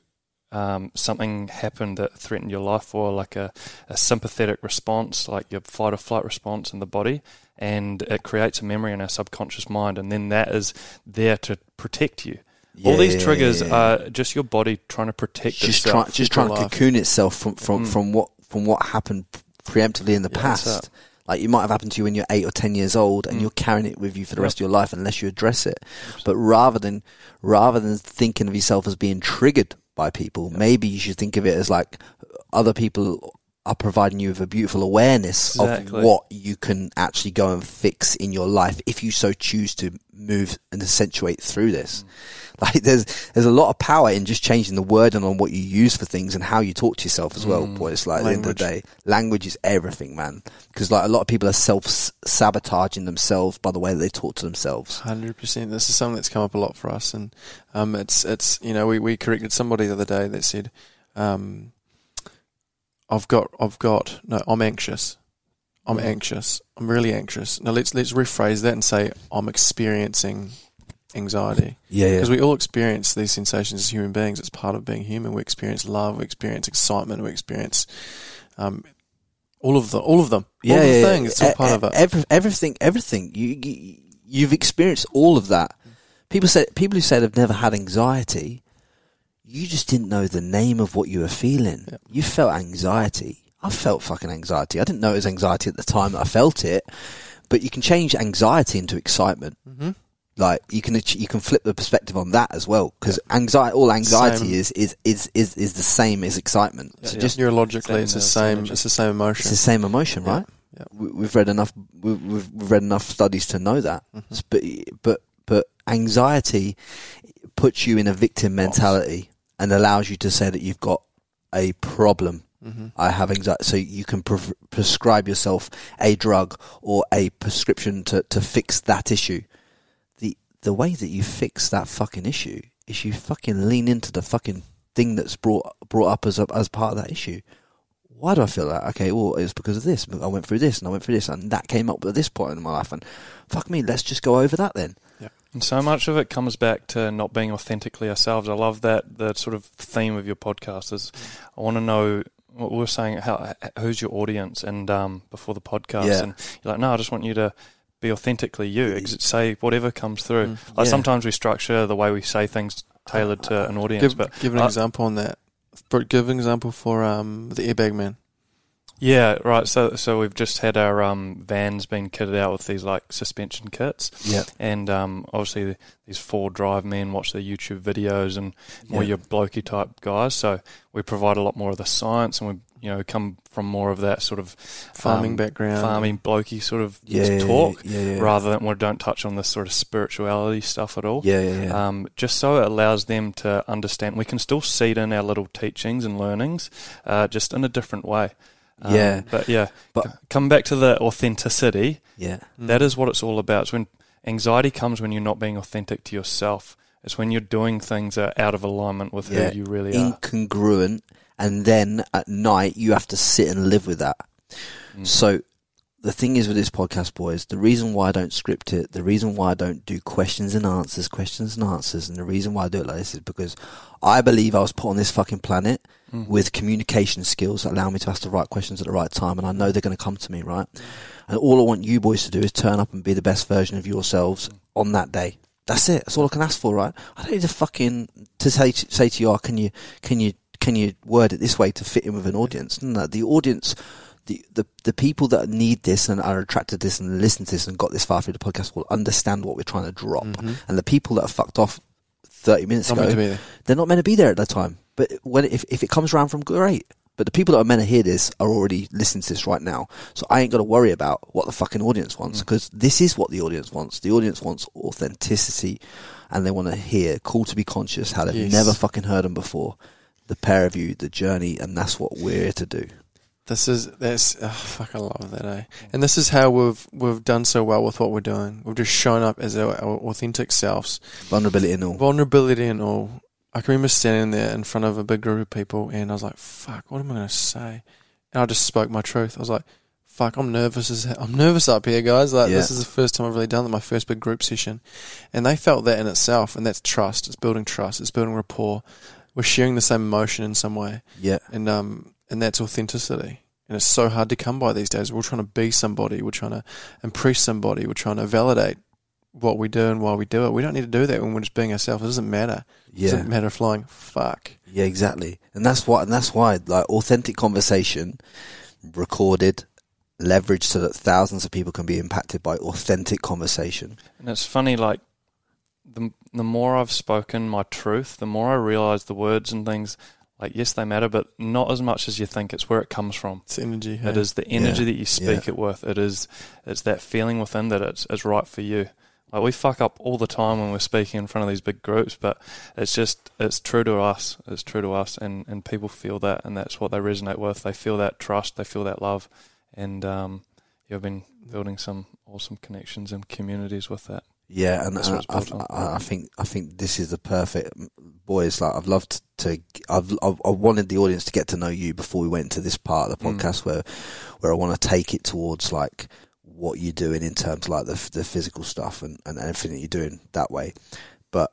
um, something happened that threatened your life, or like a, a sympathetic response, like your fight or flight response in the body, and it creates a memory in our subconscious mind, and then that is there to protect you. All these triggers yeah, yeah. are just your body trying to protect just itself. trying just trying to cocoon itself from from, Mm. from what from what happened preemptively in the Yeah, past. Like it might have happened to you when you're eight or ten years old, and Mm. you're carrying it with you for the Yep. rest of your life unless you address it. But rather than rather than thinking of yourself as being triggered by people, maybe you should think of it as like other people are providing you with a beautiful awareness Exactly. of what you can actually go and fix in your life if you so choose to move and accentuate through this. Like there's there's a lot of power in just changing the wording on what you use for things and how you talk to yourself as well. Mm. Boy, it's like at the end of the Language. day, language is everything, man. Because like a lot of people are self sabotaging themselves by the way that they talk to themselves. Hundred percent. This is something that's come up a lot for us, and um, it's it's you know we, we corrected somebody the other day that said, um, "I've got I've got no I'm anxious, I'm Mm. anxious, I'm really anxious." Now let's let's rephrase that and say I'm experiencing anxiety Yeah, yeah. because we all experience these sensations as human beings. It's part of being human. We experience love, we experience excitement, we experience um, all of the all of them, all of the things. It's all E- part e- of it. Every, everything, everything. You, you you've experienced all of that. People say people who say they've never had anxiety. You just didn't know the name of what you were feeling. Yep. You felt anxiety. I felt fucking anxiety. I didn't know it was anxiety at the time that I felt it, but you can change anxiety into excitement. hmm Like you can you can flip the perspective on that as well because anxiety, all anxiety Same. is, is is is is the same as excitement. So Yeah. just neurologically, it's the same. It's the same emotion. it's the same emotion, right? Yeah. we, we've read enough we- we've, we've read enough studies to know that Mhm. but but but anxiety puts you in a victim mentality and allows you to say that you've got a problem hmm I have anxiety so you can pre- prescribe yourself a drug or a prescription to, to fix that issue the the way that you fix that fucking issue is you fucking lean into the fucking thing that's brought brought up as a, as part of that issue why do I feel that? Okay, well, it's because of this. I went through this and I went through this and that came up at this point in my life and fuck me, let's just go over that then. And so much of it comes back to not being authentically ourselves. I love that the sort of theme of your podcast is I want to know what we're saying how who's your audience and um, before the podcast Yeah. and you're like no I just want you to be authentically you say whatever comes through. Mm. Like Yeah. sometimes we structure the way we say things tailored to an audience, Give, but give an I- example on that. Give an example for um, the airbag man. Yeah, right. So so we've just had our um, vans been kitted out with these like suspension kits. Yeah. And um, obviously these four drive men watch the YouTube videos and more Yeah. your blokey type guys. So we provide a lot more of the science and we you know come from more of that sort of Farming um, background. farming blokey sort of Yeah, talk yeah, yeah. rather than we don't touch on this sort of spirituality stuff at all. Yeah, yeah, yeah. Um, just so it allows them to understand. We can still seed in our little teachings and learnings, uh, just in a different way. Um, Yeah. but yeah, But- come back to the authenticity. yeah. That is what it's all about. It's when anxiety comes when you're not being authentic to yourself. It's when you're doing things that are out of alignment with Yeah. who you really are. incongruent, and then at night you have to sit and live with that. Mm. So the thing is with this podcast, boys, the reason why I don't script it, the reason why I don't do questions and answers, questions and answers, and the reason why I do it like this is because I believe I was put on this fucking planet Mm. with communication skills that allow me to ask the right questions at the right time, and I know they're going to come to me, right? And all I want you boys to do is turn up and be the best version of yourselves on that day. That's it. That's all I can ask for, right? I don't need to fucking to say say to you, oh, can you can you can you word it this way to fit in with an audience? No, the audience, the the the people that need this and are attracted to this and listen to this and got this far through the podcast will understand what we're trying to drop. Mm-hmm. And the people that are fucked off thirty minutes Not ago, meant to be there. they're not meant to be there at that time. But when if if it comes around from great. But the people that are meant to hear this are already listening to this right now. So I ain't got to worry about what the fucking audience wants mm. because this is what the audience wants. The audience wants authenticity and they want to hear Cool 2 Be Conscious, how they've Yes. never fucking heard them before. The pair of you, the journey, and that's what we're here to do. This is that's oh, fuck. I love that, eh? And this is how we've we've done so well with what we're doing. We've just shown up as our, our authentic selves, Vulnerability and all. vulnerability and all. I can remember standing there in front of a big group of people, and I was like, "Fuck, what am I going to say?" And I just spoke my truth. I was like, "Fuck, I'm nervous as hell. I'm nervous up here, guys. Like this is the first time I've really done that. My first big group session, and they felt that in itself, and that's trust. It's building trust. It's building rapport. We're sharing the same emotion in some way." Yeah. and um and that's authenticity and it's so hard to come by these days we're trying to be somebody we're trying to impress somebody we're trying to validate what we do and why we do it we don't need to do that when we're just being ourselves it doesn't matter Yeah. it doesn't matter flying fuck Yeah, exactly. And that's why, and that's why, like, authentic conversation, recorded, leveraged so that thousands of people can be impacted by authentic conversation. And it's funny, like the the more I've spoken my truth, the more I realise the words and things. Like yes, they matter, but not as much as you think. It's where it comes from. it's energy It hey? is the energy Yeah. that you speak Yeah. it with. It is it's that feeling within that it's, it's right for you. Like we fuck up all the time when we're speaking in front of these big groups, but it's just it's true to us. It's true to us, and and people feel that, and that's what they resonate with. They feel that trust. They feel that love, and um, you've been building some awesome connections and communities with that. Yeah, and That's I, I. I, think I think this is the perfect boys. Like I've loved to, I've, I've I wanted the audience to get to know you before we went into this part of the Mm. podcast where where I want to take it towards like what you're doing in terms of like the the physical stuff and, and everything that you're doing that way. But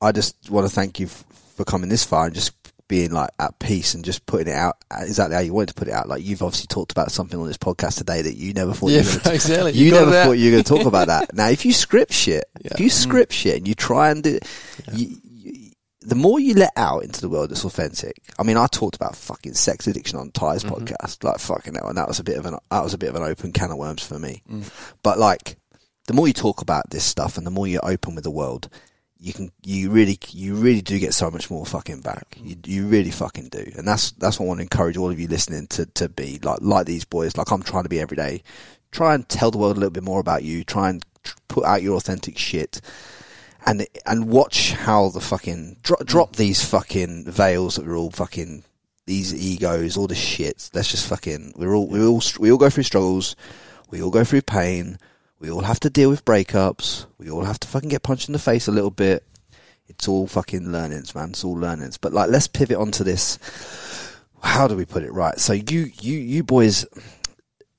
I just want to thank you for coming this far and just being like at peace and just putting it out exactly how you wanted to put it out. Like you've obviously talked about something on this podcast today that you never thought yeah you were going to exactly you, got never thought you were going to talk about that. Now, if you script shit, if you script shit and you try and do, you, you, the more you let out into the world that's authentic. I mean, I talked about fucking sex addiction on Ty's Mm-hmm. podcast, like fucking hell, and that was a bit of an that was a bit of an open can of worms for me. Mm. But like, the more you talk about this stuff and the more you're open with the world, you can you really you really do get so much more fucking back. You you really fucking do, and that's that's what I want to encourage all of you listening to to be like like these boys. Like I'm trying to be every day. Try and tell the world a little bit more about you. Try and put out your authentic shit. And and watch how the fucking dro- drop these fucking veils that we're all fucking these egos, all this shit. Let's just fucking we're all we all we all go through struggles, we all go through pain, we all have to deal with breakups, we all have to fucking get punched in the face a little bit. It's all fucking learnings, man. It's all learnings. But like, let's pivot onto this. How do we put it right? So you you you boys.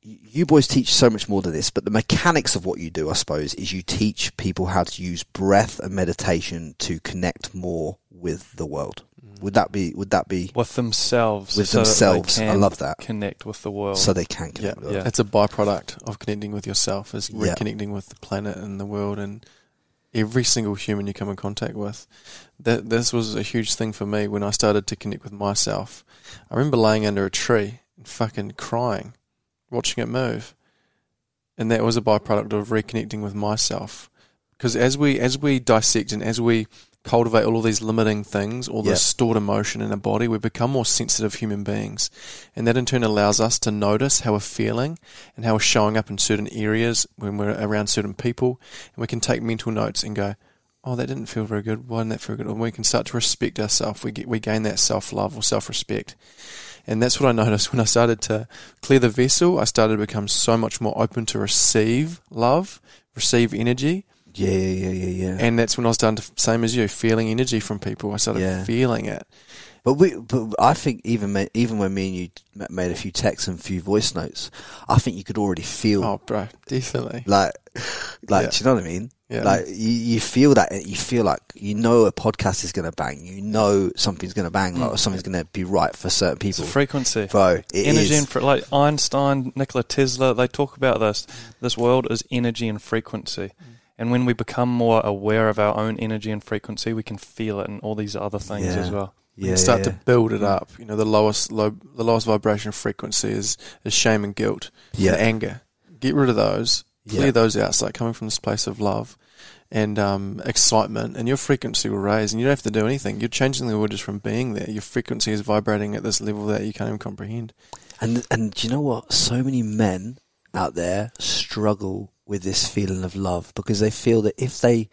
You boys teach so much more than this, but the mechanics of what you do, I suppose, is you teach people how to use breath and meditation to connect more with the world. Would that be? Would that be with themselves. with so that they themselves? I love that. Connect with the world. So they can yeah, connect with. Yeah. it's a byproduct of connecting with yourself is Yeah. reconnecting with the planet and the world and every single human you come in contact with. That this was a huge thing for me when I started to connect with myself. I remember laying under a tree and fucking crying, watching it move, and that was a byproduct of reconnecting with myself. Because as we as we dissect and as we cultivate all of these limiting things, all Yeah. this stored emotion in our body, we become more sensitive human beings. And that in turn allows us to notice how we're feeling and how we're showing up in certain areas when we're around certain people. And we can take mental notes and go, oh, that didn't feel very good. Why didn't that feel good? And we can start to respect ourselves. We, get, we gain that self love or self respect. And that's what I noticed when I started to clear the vessel. I started to become so much more open to receive love, receive energy. Yeah, yeah, yeah, yeah, yeah. And that's when I was done to, same as you, feeling energy from people. I started Yeah. feeling it. But we, but I think even even when me and you made a few texts and a few voice notes, I think you could already feel Oh, bro, definitely. like, like, Yeah. do you know what I mean? Yeah. Like you, you feel that you feel like you know a podcast is going to bang. You know something's going to bang. Like mm. or something's going to be right for certain It's people. a frequency. Bro, it energy is. and fre- like Einstein, Nikola Tesla, they talk about this. This world is energy and frequency. Mm. And when we become more aware of our own energy and frequency, we can feel it and all these other things Yeah. as well. yeah, and start yeah. to build it up. You know, the lowest low, the lowest vibration frequency is, is shame and guilt, Yeah. and anger. Get rid of those, clear Yeah. those out. Start coming from this place of love and um, excitement, and your frequency will raise. And you don't have to do anything. You're changing the world just from being there. Your frequency is vibrating at this level that you can't even comprehend. And and do you know what? So many men out there struggle with this feeling of love because they feel that if they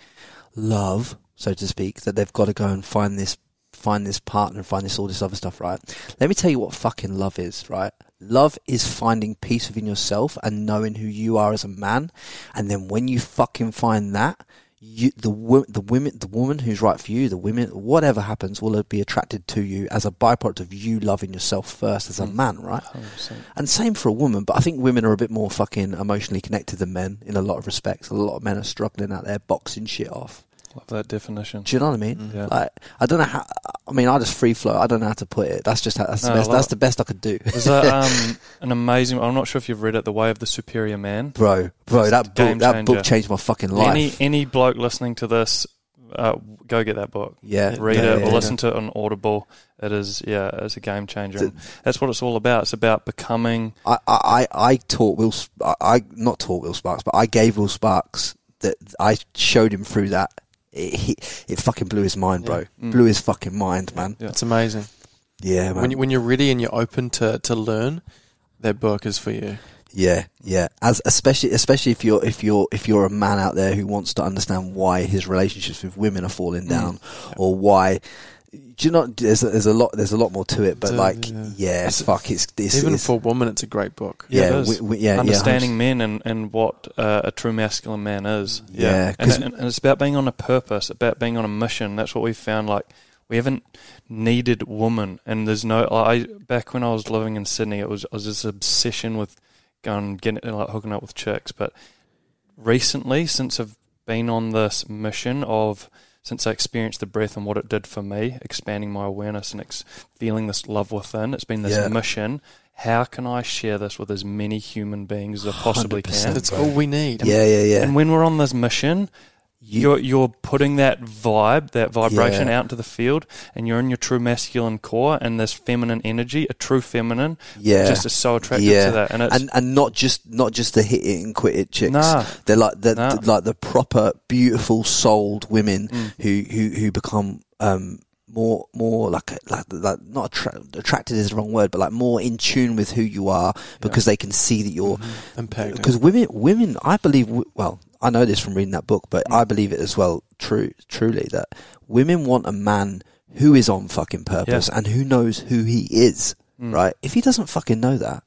love, so to speak, that they've got to go and find this find this partner, and find this all this other stuff, right? Let me tell you what fucking love is, right? Love is finding peace within yourself and knowing who you are as a man, and then when you fucking find that, you the the women the woman who's right for you, the women whatever happens will be attracted to you as a byproduct of you loving yourself first as a man, right? 100%. And same for a woman, but I think women are a bit more fucking emotionally connected than men in a lot of respects. A lot of men are struggling out there boxing shit off. Love that definition. Do you know what I mean? Mm. Yeah. Like, I don't know how. I mean, I just free flow. I don't know how to put it. That's just how, that's the No, I best. That's the best I could do, There's a, um, an amazing. I'm not sure if you've read it, The Way of the Superior Man. bro. Bro, It's that book. That book changed my fucking life. Any any bloke listening to this, uh, go get that book. yeah, Read yeah, it yeah, or listen to it on Audible. It is yeah, it's a game changer. The- that's what it's all about. It's about becoming. I, I, I I taught Will. I not taught Will Sparks, but I gave Will Sparks that. I showed him through that. It, he, it fucking blew his mind, bro. Mm. Blew his fucking mind, man. Yeah. It's amazing. Yeah, man. When, you, when you're ready and you're open to, to learn, that book is for you. Yeah, yeah. As especially especially if you're if you're if you're a man out there who wants to understand why his relationships with women are falling down, or why. Do you know? There's a, there's a lot there's a lot more to it, but So, like yeah. yeah, It's- fuck, it's, it's Even it's, for women, it's a great book. Yeah, yeah, it is. we- we- yeah, yeah, understanding men and, and what uh, a true masculine man is. Yeah, and, 'cause- and, and it's about being on a purpose, about being on a mission. That's what we found. Like we haven't needed woman, and there's no. I back when I was living in Sydney, it was I was this obsession with going getting like hooking up with chicks. But recently, since I've been on this mission of since I experienced the breath and what it did for me, expanding my awareness and ex- feeling this love within, it's been this Yeah. mission. How can I share this with as many human beings as I possibly can? That's all we need. yeah, yeah, yeah. And when we're on this mission, You- you're you're putting that vibe, that vibration Yeah. out into the field, and you're in your true masculine core and this feminine energy, a true feminine, yeah, just is so attracted yeah. to that. And and and not just not just the hit it and quit it chicks. Nah. They're like the, Nah. the- like the proper beautiful souled women Mm. who who who become um more more like like like not attra- attracted is the wrong word, but like more in tune with who you are because they can see that you're because women women I believe well I know this from reading that book, but I believe it as well. True, truly that women want a man who is on fucking purpose and who knows who he is. Mm. Right? If he doesn't fucking know that,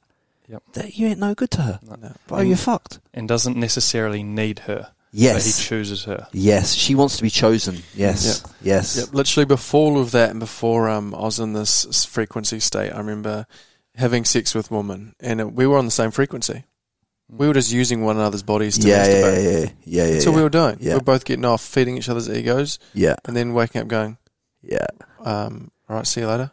Yep. that you ain't no good to her. No. Bro, And- you're fucked. and doesn't necessarily need her. but Yes. he chooses her. Yes, she wants to be chosen. Yes, Yep. yes. Yep, literally before all of that and before um, I was in this frequency state, I remember having sex with women and it, we were on the same frequency. We were just using one another's bodies to Yeah, yeah, masturbate. yeah, yeah, yeah, yeah. That's all we were doing. Yeah. We were both getting off, feeding each other's egos, yeah, and then waking up going, yeah, um, "All right, see you later."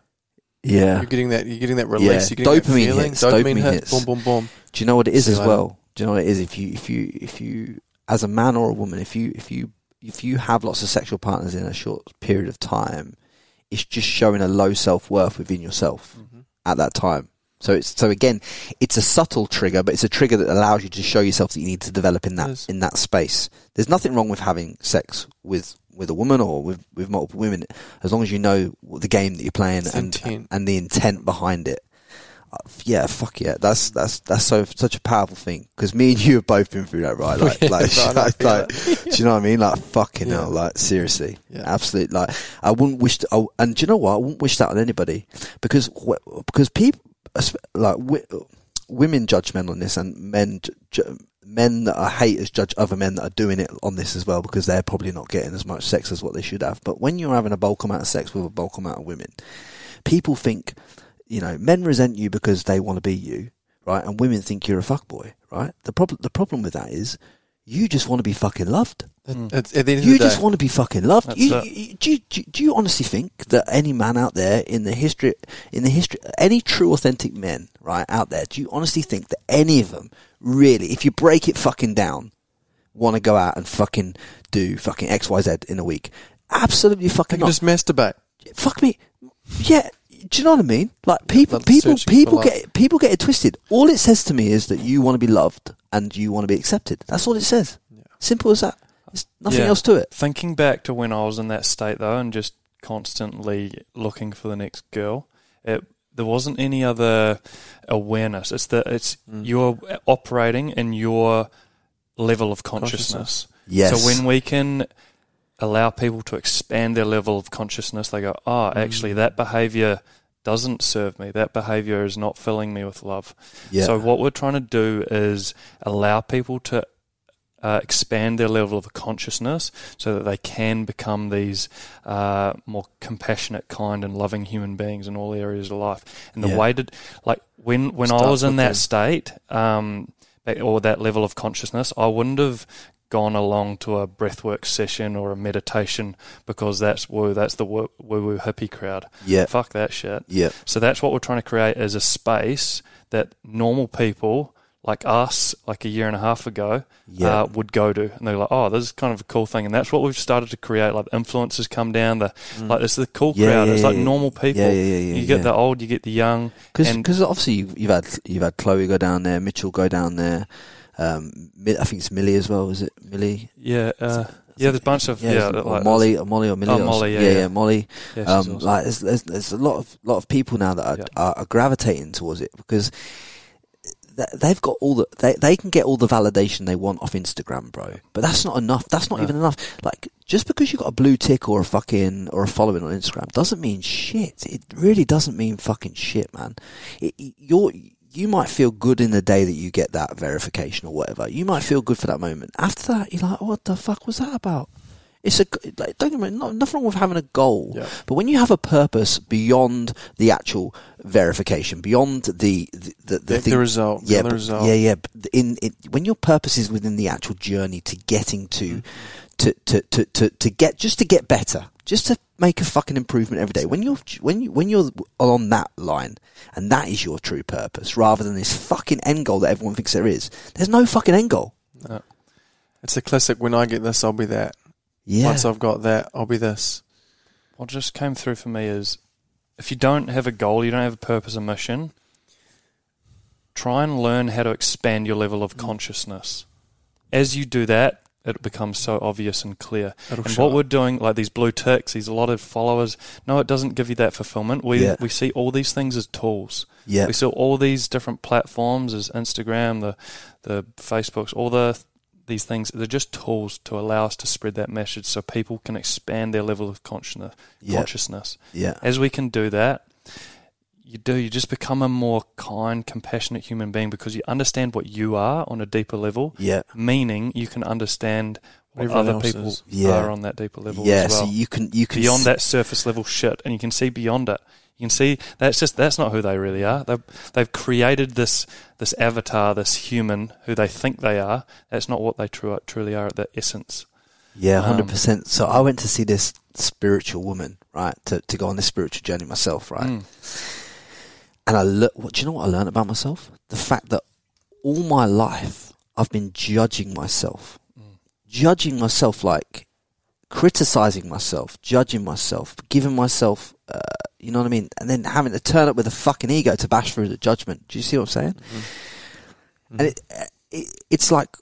yeah. You're getting that. You're getting that release. Yeah. You're getting Dopamine that feeling. hits, Dopamine, dopamine hit. hits. Boom, boom, boom. Do you know what it is See as later. well? Do you know what it is? If you, if you, if you, as a man or a woman, if you, if you, if you have lots of sexual partners in a short period of time, it's just showing a low self worth within yourself Mm-hmm. at that time. So it's so again, it's a subtle trigger, but it's a trigger that allows you to show yourself that you need to develop in that Yes. in that space. There's nothing wrong with having sex with with a woman or with with multiple women, as long as you know the game that you're playing It's and intent. and the intent behind it. Uh, yeah, fuck yeah, that's that's that's so such a powerful thing because me and you have both been through that, right? Like, Yeah, like, right, like, like, do you know what I mean? Like, fucking Yeah. hell, like seriously, Yeah. absolutely. Like, I wouldn't wish, to, oh, and do you know what? I wouldn't wish that on anybody because because people like women judge men on this, and men ju- men that are haters judge other men that are doing it on this as well because they're probably not getting as much sex as what they should have. But when you're having a bulk amount of sex with a bulk amount of women, people think, you know, men resent you because they want to be you, right? And women think you're a fuckboy, right? The problem the problem with that is you just want to be fucking loved. Mm. It's, at the end of You the day, just want to be fucking loved. You, you, do, you, do, you- do you honestly think that any man out there in the history, in the history, any true authentic men, right, out there, do you honestly think that any of them really, if you break it fucking down, want to go out and fucking do fucking X, Y, Z in a week? Absolutely fucking can not. just masturbate. Fuck me. Yeah. Do you know what I mean? Like people, Love people, searching people love. get people get it twisted. All it says to me is that you want to be loved and you want to be accepted. That's all it says. Simple as that. There's nothing Yeah. else to it. Thinking back to when I was in that state though, and just constantly looking for the next girl, it, there wasn't any other awareness. It's that it's Mm. you're operating in your level of consciousness. Yes. So when we can allow people to expand their level of consciousness, they go, "Oh, actually, that behavior doesn't serve me. That behavior is not filling me with love." Yeah. So what we're trying to do is allow people to uh, expand their level of consciousness so that they can become these uh, more compassionate, kind, and loving human beings in all areas of life. And the Yeah. way to, like, when when I was in that them. state, um, or that level of consciousness, I wouldn't have gone along to a breathwork session or a meditation because that's woo, that's the woo woo hippie crowd. Yeah. Fuck that shit. Yeah. So that's what we're trying to create is a space that normal people like us, like a year and a half ago, Yeah. uh, would go to, and they're like, "Oh, this is kind of a cool thing," and that's what we've started to create. Like influencers come down, the like this the cool Mm. Yeah, crowd. yeah, it's like yeah, normal people. yeah, yeah, yeah, you get yeah. the old, you get the young, and Because obviously you've, you've had you've had Chloe go down there, Mitchell go down there. Um, I think it's Millie as well. Is it Millie? yeah, uh, yeah. There's a bunch of yeah, or like, Molly, or Molly, or Millie. Oh, Molly, yeah, yeah, yeah. Molly. Yeah, she's um, awesome. like there's, there's there's a lot of lot of people now that are, Yeah. are, are gravitating towards it because they've got all the they they can get all the validation they want off Instagram, bro. But that's not enough. That's not No. even enough. Like just because you got a blue tick or a fucking or a following on Instagram doesn't mean shit. It really doesn't mean fucking shit, man. It, you're you might feel good in the day that you get that verification or whatever. You might feel good for that moment. After that, you're like, oh, what the fuck was that about? It's a like, don't get me wrong, nothing wrong with having a goal, Yeah. but when you have a purpose beyond the actual verification, beyond the the the, The- the result, yeah, the but- result. yeah, yeah. In, in when your purpose is within the actual journey to getting to, mm-hmm. to, to, to, to, to get just to get better, just to make a fucking improvement every day. When you're when you when you're on that line, and that is your true purpose, rather than this fucking end goal that everyone thinks there is. There's no fucking end goal. It's a classic. When I get this, I'll be that. Yeah, Once I've got that, I'll be this. what just came through for me is if you don't have a goal, you don't have a purpose, a mission. Try and learn how to expand your level Mm. of consciousness. As you do that, it becomes so obvious and clear. It'll and what up. we're doing, like these blue ticks, these a lot of followers, no, it doesn't give you that fulfillment. We Yeah. we see all these things as tools. yeah, We see all these different platforms as Instagram, the the Facebooks, all the these things. They're just tools to allow us to spread that message, so people can expand their level of consciousness. Yeah. Consciousness. yeah, As we can do that, you do. You just become a more kind, compassionate human being because you understand what you are on a deeper level. yeah. Meaning, you can understand what Everyone other people is. Yeah. are on that deeper level Yeah, as well so you can you can beyond s- that surface level shit, and you can see beyond it. You can see that's just that's not who they really are. They've they've created this this avatar, this human who they think they are. That's not what they tru- truly are at their essence. Yeah, Um, hundred percent. So I went to see this spiritual woman, right, to to go on this spiritual journey myself, right. Mm. And I look. What do you know? What I learned about myself? The fact that all my life I've been judging myself, Mm. judging myself like criticizing myself, judging myself, giving myself, uh, you know what I mean, and then having to turn up with a fucking ego to bash through the judgment. Do you see what I'm saying? And it, it, it's like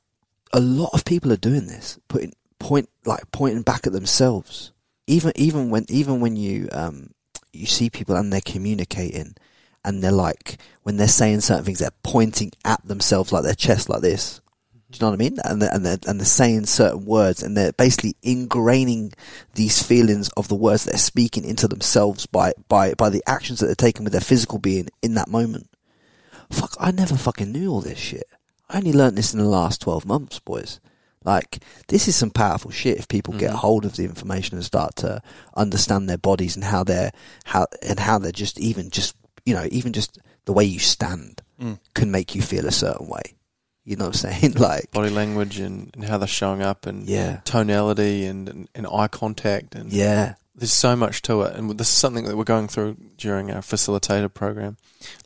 a lot of people are doing this, putting point like pointing back at themselves. Even even when even when you um you see people and they're communicating and they're like when they're saying certain things, they're pointing at themselves like their chest like this. Do you know what I mean? And they're, and they're, and they're saying certain words and they're basically ingraining these feelings of the words they're speaking into themselves by, by, by the actions that they're taking with their physical being in that moment. Fuck, I never fucking knew all this shit. I only learnt this in the last 12 months, boys. Like, this is some powerful shit if people get mm-hmm. hold of the information and start to understand their bodies and how they're, how, and how they're just even just, you know, even just the way you stand mm. can make you feel a certain way. You know what I'm saying? Like, Body language and, and how they're showing up and Yeah. tonality and, and, and eye contact and yeah, there's so much to it, and this is something that we're going through during our facilitator program.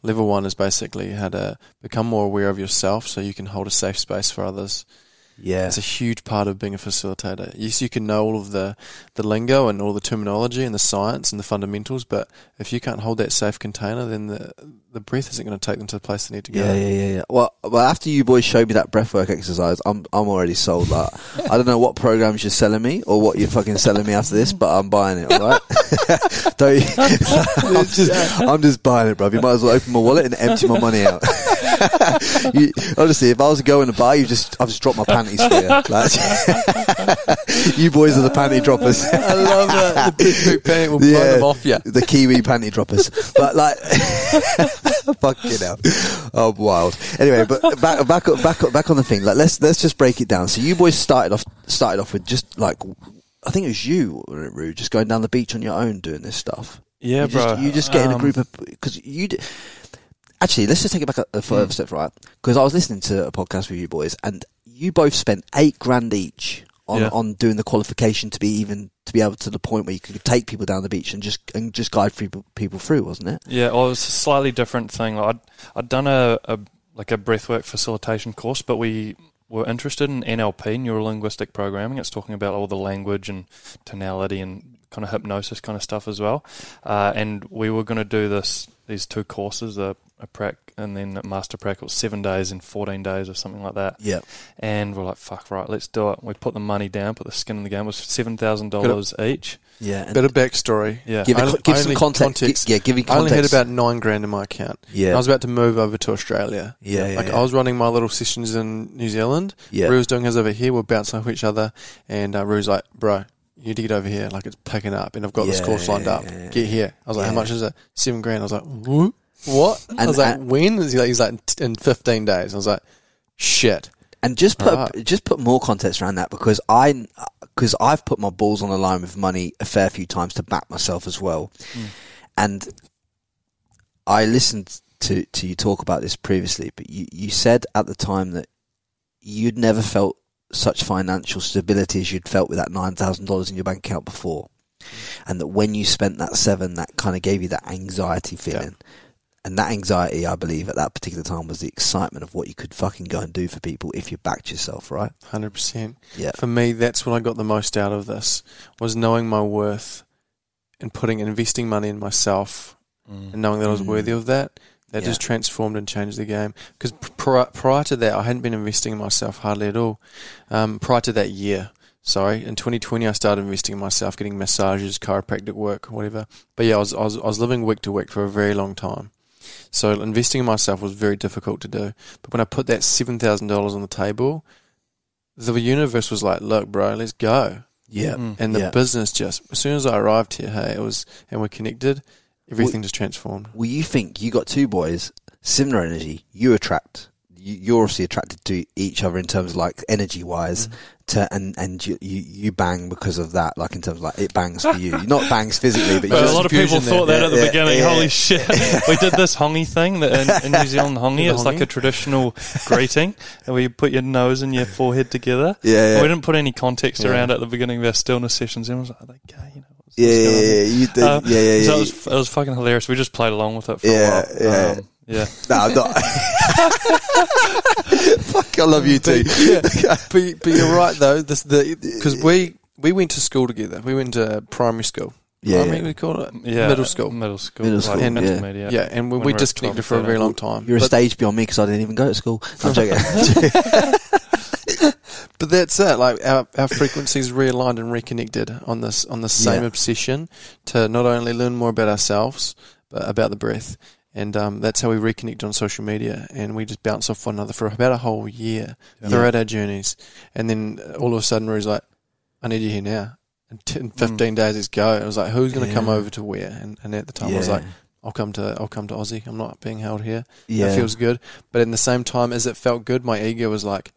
Level one is basically how to become more aware of yourself, so you can hold a safe space for others. Yeah, It's a huge part of being a facilitator. Yes, you can know all of the, the lingo and all the terminology and the science and the fundamentals, but if you can't hold that safe container, then the the breath isn't going to take them to the place they need to go. Yeah, yeah, yeah, yeah. Well, well, after you boys showed me that breathwork exercise, I'm I'm already sold. That I don't know what programs you're selling me or what you're fucking selling me after this, but I'm buying it. All right? don't you, I'm just I'm just buying it, bro. You might as well open my wallet and empty my money out. you, honestly, if I was going to go in a bar, you just I've just dropped my panties for you. Like, you boys are the panty droppers. I love that. The big, big panic will blow them off you. The Kiwi panty droppers. But like, fucking hell, oh wild. Anyway, but back back back back on the thing. Like, let's let's just break it down. So you boys started off started off with just like, I think it was you, wasn't Ru, just going down the beach on your own doing this stuff. Yeah, you bro. Just, you just get in a Um, group of because you. D- Actually, let's just take it back a, a further step, right? Because I was listening to a podcast with you boys, and you both spent eight grand each on, Yeah. on doing the qualification to be even to be able to the point where you could take people down the beach and just and just guide people people through, wasn't it? Yeah, well, it was a slightly different thing. Like, I'd I'd done a, a like a breathwork facilitation course, but we were interested in NLP, neuro linguistic programming. It's talking about all the language and tonality and kind of hypnosis kind of stuff as well. Uh, and we were going to do this these two courses, a, a prac and then a master prac. It was seven days and fourteen days or something like that. Yeah. And we're like, fuck, right, let's do it. We put the money down, put the skin in the game. It was seven thousand dollars each. Yeah. And Bit of backstory. Yeah. give it, Only- give some only context. Gi- Yeah, give me I only had about nine grand in my account. Yeah. I was about to move over to Australia. Yeah, yeah, like yeah. I was running my little sessions in New Zealand. Yeah. Ru was doing his over here. We're bouncing off each other, and uh, Ru's like, "Bro, you need to get over here. Like it's picking up, and I've got this course lined up. yeah, Get here." I was like, yeah. "How much is it? Seven grand." I was like, "Wha- "What?" I And- was like, and- "When?" He's like, "He's like in fifteen days." I was like, "Shit." And just put Right. just put more context around that because I because I've put my balls on the line with money a fair few times to back myself as well, hmm. and I listened to to you talk about this previously, but you you said at the time that you'd never felt such financial stability as you'd felt with that nine thousand dollars in your bank account before, hmm. and that when you spent that seven, that kind of gave you that anxiety feeling. And that anxiety, I believe, at that particular time was the excitement of what you could fucking go and do for people if you backed yourself, right? Hundred percent. Yeah. For me, that's what I got the most out of this was knowing my worth and putting investing money in myself and knowing that I was Mm. worthy of that. That Yeah. just transformed and changed the game. Because prior, prior to that, I hadn't been investing in myself hardly at all. Um, prior to that year, sorry, in 2020, I started investing in myself, getting massages, chiropractic work, whatever. But yeah, I was, I was I was living week to week for a very long time. So investing in myself was very difficult to do. But when I put that seven thousand dollars on the table, the universe was like, "Look, bro, let's go." Yeah. Mm. And the Yeah. business just as soon as I arrived here, hey, it was and we're connected. Everything just transformed. Well, you think you got two boys, similar energy. You attract. You, you're obviously attracted to each other in terms of like energy wise, Mm-hmm. to and and you, you you bang because of that. Like in terms of like it bangs for you, not bangs physically, but, But a lot of people confusion there. thought that Yeah, at the yeah, beginning. yeah. Holy shit! we did this hongi thing that in, in New Zealand. Hongi, The it's like a traditional greeting, where you put your nose and your forehead together. Yeah, yeah. We didn't put any context Yeah. around it at the beginning of our stillness sessions. And I was like, "Are they gay? You know, yeah, yeah, yeah, you did, Um, yeah, yeah, So yeah. it was, it was fucking hilarious. We just played along with it for Yeah, a while. yeah. Um, yeah. No, I'm not. Fuck, I love you too. yeah, but but you're right though. This the because we we went to school together. We went to primary school. Yeah, primary, yeah. we call it Yeah, middle school. Middle school. Middle like school, And- yeah. intermediate. Yeah, and we, we disconnected for a very long time. You're a stage beyond me because I didn't even go to school. I'm joking. But that's it. Like our, our frequencies realigned and reconnected on this on the same Yeah. obsession to not only learn more about ourselves but about the breath. And um, that's how we reconnect on social media, and we just bounce off one another for about a whole year throughout our journeys. And then all of a sudden, Ru's like, "I need you here now." And t- in 15 days, it's go. And I was like, "Who's going to come over to where?" And, and at the time, I was like, "I'll come to I'll come to Aussie. I'm not being held here." yeah, It feels good. But in the same time as it felt good, my ego was like,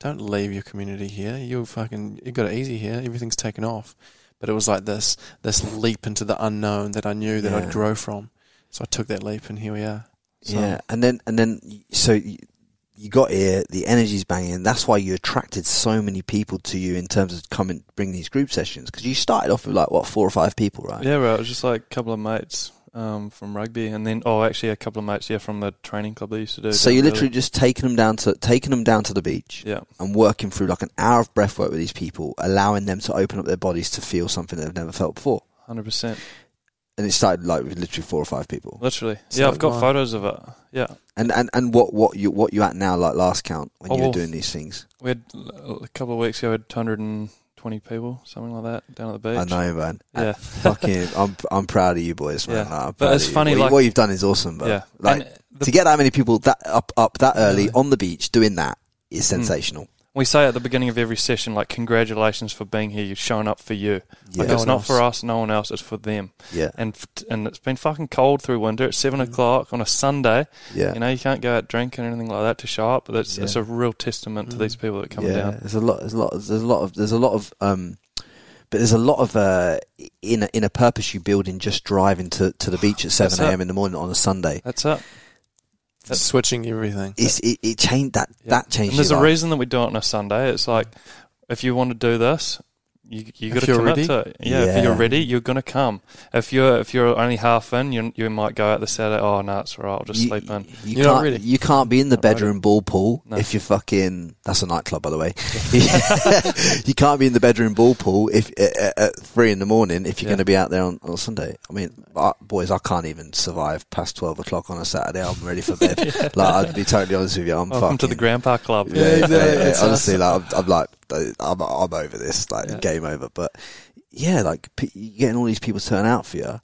don't leave your community here. You fucking, you got it easy here. Everything's taken off. But it was like this, this leap into the unknown that I knew that Yeah. I'd grow from. So I took that leap and here we are. So, yeah. And then and then so you, you got here. The energy's banging. That's why you attracted so many people to you in terms of coming bring these group sessions because you started off with like what four or five people, right? Yeah, right. It was just like a couple of mates um, from rugby, and then oh, actually a couple of mates, yeah, from the training club they used to do. So you're the literally just taking them down to taking them down to the beach village. and working through like an hour of breath work with these people, allowing them to open up their bodies to feel something they've never felt before. hundred percent, And it started like with literally four or five people. literally. So yeah, I've got wow. photos of it. Yeah, And and and what what you what you at now like last count when Oh, you were well, doing these things? we had a couple of weeks ago, we had two hundred and twenty people, something like that, down at the beach. I know, man. Yeah, Fucking, I'm I'm proud of you boys, man. Yeah. Like, But it's funny, What, you- like- what you've done is awesome, but yeah. like the, to get that many people that up up that early Yeah. on the beach doing that is Mm. We say at the beginning of every session, like, congratulations for being here. You've shown up for you. Like, Yeah, it's not else. for us, no one else. It's for them. yeah, And f- and it's been fucking cold through winter. It's seven o'clock on a Sunday. yeah. You know, you can't go out drinking or anything like that to show up. But it's, Yeah. it's a real testament to these people that come yeah, down. there's a lot. There's a lot. There's a lot of. There's a lot of. Um, but there's a lot of uh, in in a purpose you build in just driving to, to the beach at seven a.m. in the morning on a Sunday. That's it. That's- switching everything. It's, it it changed that Yeah. that changed. And there's your a life. reason that we do it on a Sunday. It's like if you want to do this, you you got to commit ready. to it. Yeah, if you're ready, you're going to come. If you're if you're only half in, you you might go out the Saturday. Oh no, it's all right. I'll just you, sleep in. You You're can't, ready. you can't be in the Not ready. bedroom ball pool No. if you're fucking. That's a nightclub, by the way. you can't be in the bedroom ball pool if at, at three in the morning if you're Yeah. going to be out there on, on Sunday. I mean, I, boys, I can't even survive past twelve o'clock on a Saturday. I'm ready for bed. like, I'd be totally honest with you. I'm Welcome to the fucking- Grandpa Club. Yeah, exactly. yeah, yeah. Honestly, like I'm, I'm like I'm, I'm over this. Like Yeah. Game over. But yeah, like you're getting all these people turn out for you,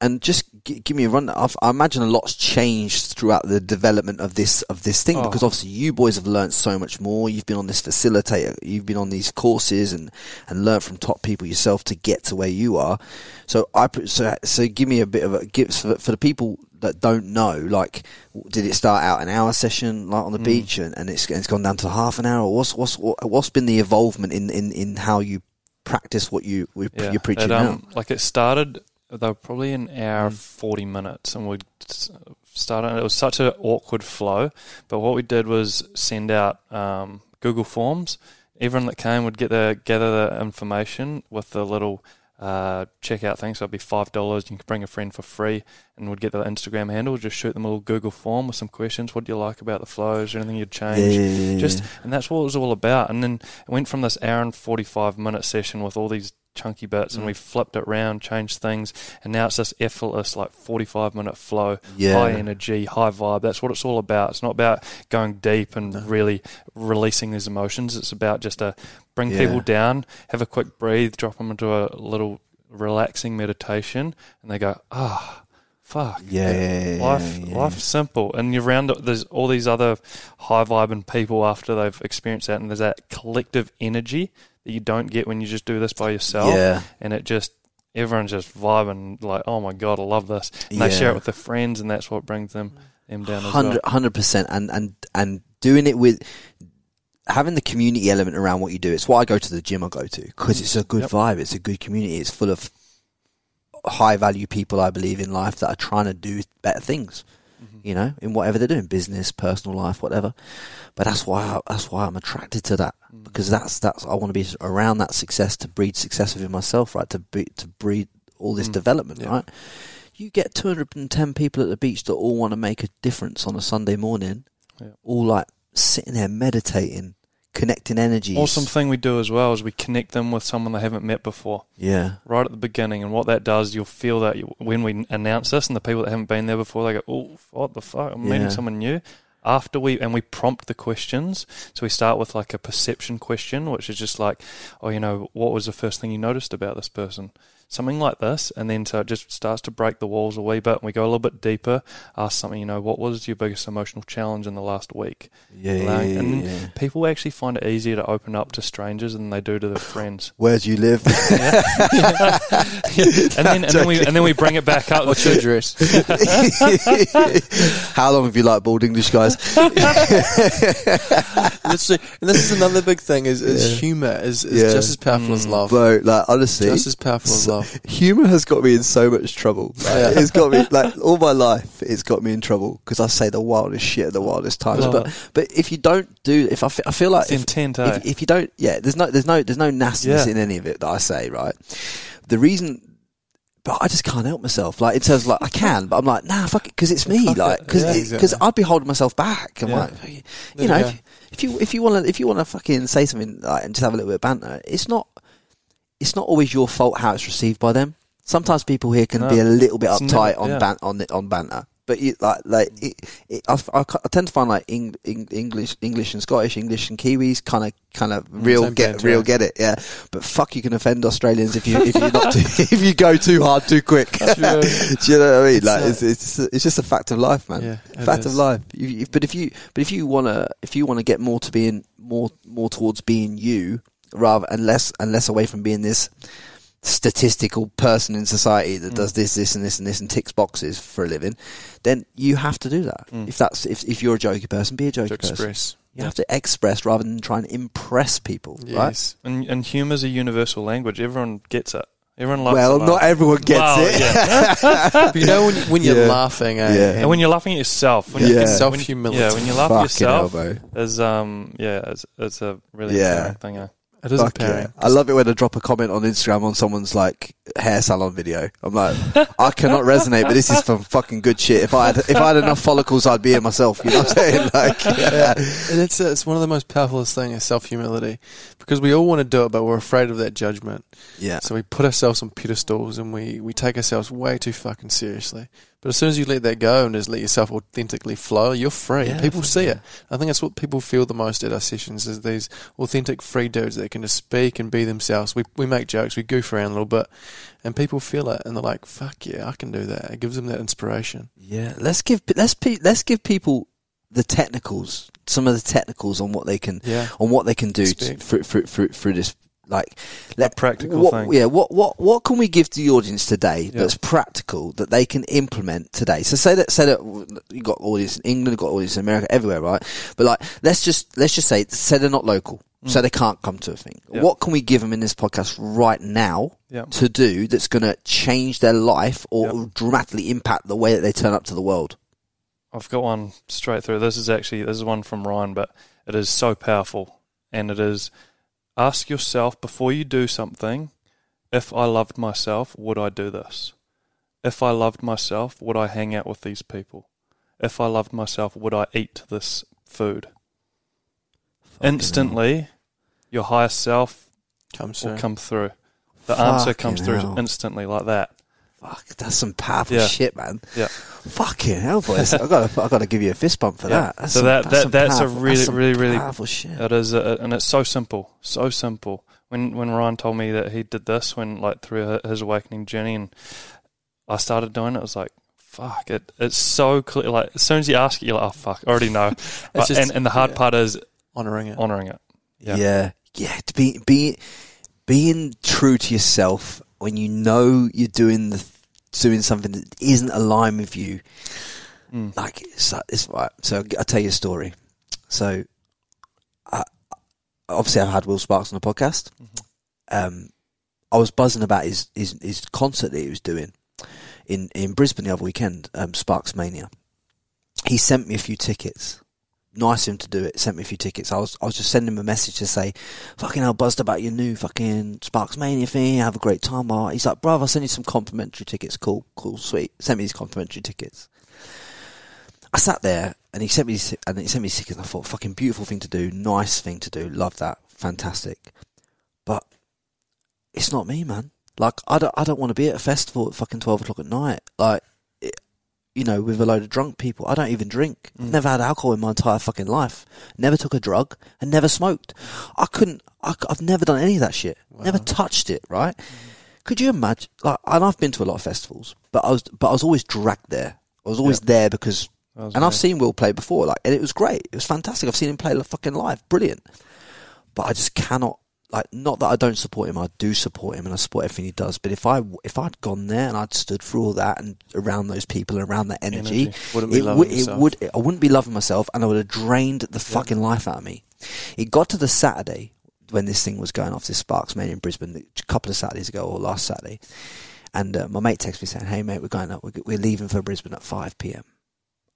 and just g- give me a run. I've, I imagine a lot's changed throughout the development of this of this thing Oh. because obviously you boys have learned so much more. You've been on this facilitator. You've been on these courses and and learned from top people yourself to get to where you are. So I put- so so give me a bit of a give for, for the people that don't know. Like, did it start out an hour session like on the Mm. beach and, and it's it's gone down to half an hour? Or what's what's what, what's been the involvement in, in, in how you practice what you we, Yeah, you're preaching it, now? um, Like it started, they were probably an hour Mm. forty minutes, and we started. It was such an awkward flow, but what we did was send out um, Google Forms. Everyone that came would get the gather the information with the little uh, checkout thing. So it'd be five dollars. You could bring a friend for free, and we'd get the Instagram handle. Just shoot them a little Google form with some questions. What do you like about the flows? Anything you'd change? yeah, just and that's what it was all about. And then it went from this hour and forty five minute session with all these chunky bits, and Mm. we flipped it around, changed things, and now it's this effortless like forty five minute flow, Yeah. high energy, high vibe. That's what it's all about. It's not about going deep and No. really releasing these emotions. It's about just to bring Yeah. people down, have a quick breathe, drop them into a little relaxing meditation, and they go, ah. Fuck. Yeah, life, yeah, life's simple, and you're around. There's all these other high vibing people after they've experienced that, and there's that collective energy that you don't get when you just do this by yourself. Yeah, And it just everyone's just vibing like, oh my god, I love this. And they share it with their friends, and that's what brings them them down as hundred well. hundred percent, and and and doing it with having the community element around what you do. It's why I go to the gym. I go to because it's a good Yep. vibe. It's a good community. It's full of high value people. I believe in life that are trying to do better things. Mm-hmm. You know, in whatever they're doing, business, personal life, whatever. But that's why I, that's why I'm attracted to that Mm. because that's that's I want to be around that success to breed success within myself, right? To be, to breed all this Mm. development, Yeah. right? You get 210 people at the beach that all want to make a difference on a Sunday morning, Yeah. all like sitting there meditating, connecting energies. Awesome thing we do as well is we connect them with someone they haven't met before. Yeah. right at the beginning. And what that does, you'll feel that when we announce this, and the people that haven't been there before, they go, "Oh, what the fuck? I'm meeting someone new." After we and we prompt the questions, so we start with like a perception question, which is just like, "Oh, you know, what was the first thing you noticed about this person?" Something like this, and then so it just starts to break the walls a wee bit. And we go a little bit deeper. Ask something, you know, what was your biggest emotional challenge in the last week? Yeah, yeah, Allowing- yeah, and yeah. people actually find it easier to open up to strangers than they do to their friends. Where do you live? and then and then we and then we bring it back up. What's your address? How long have you liked bald English guys? Literally, and this is another big thing: is, is Yeah. humor is, is Yeah. just as powerful as love. Bro, like honestly, Just as powerful as love. Humor has got me in so much trouble. Like, Yeah. It's got me like all my life. It's got me in trouble because I say the wildest shit at the wildest times. Oh. But but if you don't do, if I, I feel like It's if, intent, eh? if, if you don't, yeah, there's no there's no there's no nastiness Yeah. in any of it that I say. Right. The reason. But I just can't help myself. Like in terms of like I can, but I'm like nah, fuck it, because it's me. Fuck like it. because Yeah, because exactly. I'd be holding myself back. I'm Yeah. like, you There know, you if, if you if you want to if you want to fucking say something like, and just have a little bit of banter, it's not it's not always your fault how it's received by them. Sometimes people here can No. be a little bit It's uptight never- on yeah. ban- on the- on banter, but you, like like it, it, I, I, I tend to find like Eng, Eng, English English and Scottish English and Kiwis kind of kind of real same get real yeah. get it, yeah. But fuck, you can offend Australians if you if you not too, if you go too hard too quick. Do you know what I mean? It's, like uh, it's it's it's just a fact of life, man. Yeah, fact of life. You, you, but if you but if you wanna if you wanna get more to being more more towards being you rather and less and less away from being this statistical person in society Mm. that does this, this, and this, and this, and ticks boxes for a living, then you have to do that. Mm. If that's if, if you're a jokey person, be a jokey To person. express. You have to express rather than try and impress people, right? Yes. And, and humour's a universal language. Everyone gets it. Everyone loves Well, not everyone gets Well, it. yeah. But you know when, when you're Yeah. laughing, eh? Yeah. and when you're laughing at yourself, when Yeah. you Self-humility. yeah, when you laugh at Fucking hell, yourself, bro. is um, yeah, it's, it's a really Yeah. thing. Eh? It is Fuck yeah. I love it when I drop a comment on Instagram on someone's like hair salon video. I'm like, I cannot resonate, but this is some fucking good shit. If I had if I had enough follicles, I'd be it myself. You know what I'm saying? Like, yeah. And it's it's one of the most powerful things is self humility, because we all want to do it, but we're afraid of that judgment. yeah. So we put ourselves on pedestals and we, we take ourselves way too fucking seriously. But as soon as you let that go and just let yourself authentically flow, you're free. Yeah, people see it. I think that's what people feel the most at our sessions is these authentic free dudes that can just speak and be themselves. We we make jokes, we goof around a little bit, and people feel it and they're like, "Fuck yeah, I can do that." It gives them that inspiration. Yeah, let's give let's pe- let's give people the technicals, some of the technicals on what they can Yeah. on what they can do through through through this like A practical what, thing. Yeah, what what what can we give to the audience today Yeah. that's practical that they can implement today? So say that say that you got audience in England, you got audience in America, everywhere, right? But like, let's just let's just say say they're not local, mm. so they can't come to a thing. Yeah. What can we give them in this podcast right now? Yeah. To do that's going to change their life or dramatically impact the way that they turn up to the world. I've got one straight through. This is actually this is one from Ryan, but it is so powerful, and it is ask yourself before you do something: if I loved myself, would I do this? If I loved myself, would I hang out with these people? If I loved myself, would I eat this food? Instantly, your higher self comes will soon. come through. The answer comes Fucking through instantly, like that. Fuck, that's some powerful Yeah. shit, man. Yeah. Fucking hell, boys! I got I got to give you a fist bump for Yeah. that. That's So some- that- that- some that's a really, some really, really- powerful shit. It is, uh, and it's so simple, so simple. When when Ryan told me that he did this, when like through his awakening journey, and I started doing it, I was like, fuck it. It's so clear. Like as soon as you ask it, you're like, oh fuck, I already know. But, just- and and the hard yeah. part is Honoring it. honoring it. Yeah. Yeah. yeah, To be be being true to yourself when you know you're doing the doing something that isn't aligned with you. Mm. Like it's, it's right. So I'll tell you a story. So, I, obviously, I've had Will Sparks on the podcast. Um, I was buzzing about his, his his concert that he was doing in in Brisbane the other weekend. Um, Sparks Mania. He sent me a few tickets. Nice of him to do it. Sent me a few tickets. I was I was just sending him a message to say, "Fucking hell, buzzed about your new fucking Sparks Mania thing. Have a great time." Art. He's like, "Bruv, I'll send you some complimentary tickets. Cool, cool, sweet." Sent me these complimentary tickets. I sat there and he sent me and he sent me stickers. And I thought, fucking beautiful thing to do, nice thing to do, love that, fantastic. But it's not me, man. Like I don't, I don't want to be at a festival at fucking twelve o'clock at night. Like, you know, with a load of drunk people. I don't even drink. I've never had alcohol in my entire fucking life. Never took a drug and never smoked. I couldn't. I, have never done any of that shit. Never touched it. Right? Could you imagine? Like, and I've been to a lot of festivals, but I was, but I was always dragged there. I was always there because, and I've seen Will play before, like, and it was great. It was fantastic. I've seen him play fucking live, brilliant. But I just cannot, like, not that I don't support him. I do support him, and I support everything he does. But if I, if I'd gone there and I'd stood through all that and around those people and around that energy, Energy. Wouldn't be it would, it I wouldn't be loving myself, and I would have drained the fucking life out of me. It got to the Saturday when this thing was going off, this Sparks Mania in Brisbane, a couple of Saturdays ago or last Saturday, and uh, my mate texted me saying, "Hey mate, we're going up. We're, we're leaving for Brisbane at five p.m."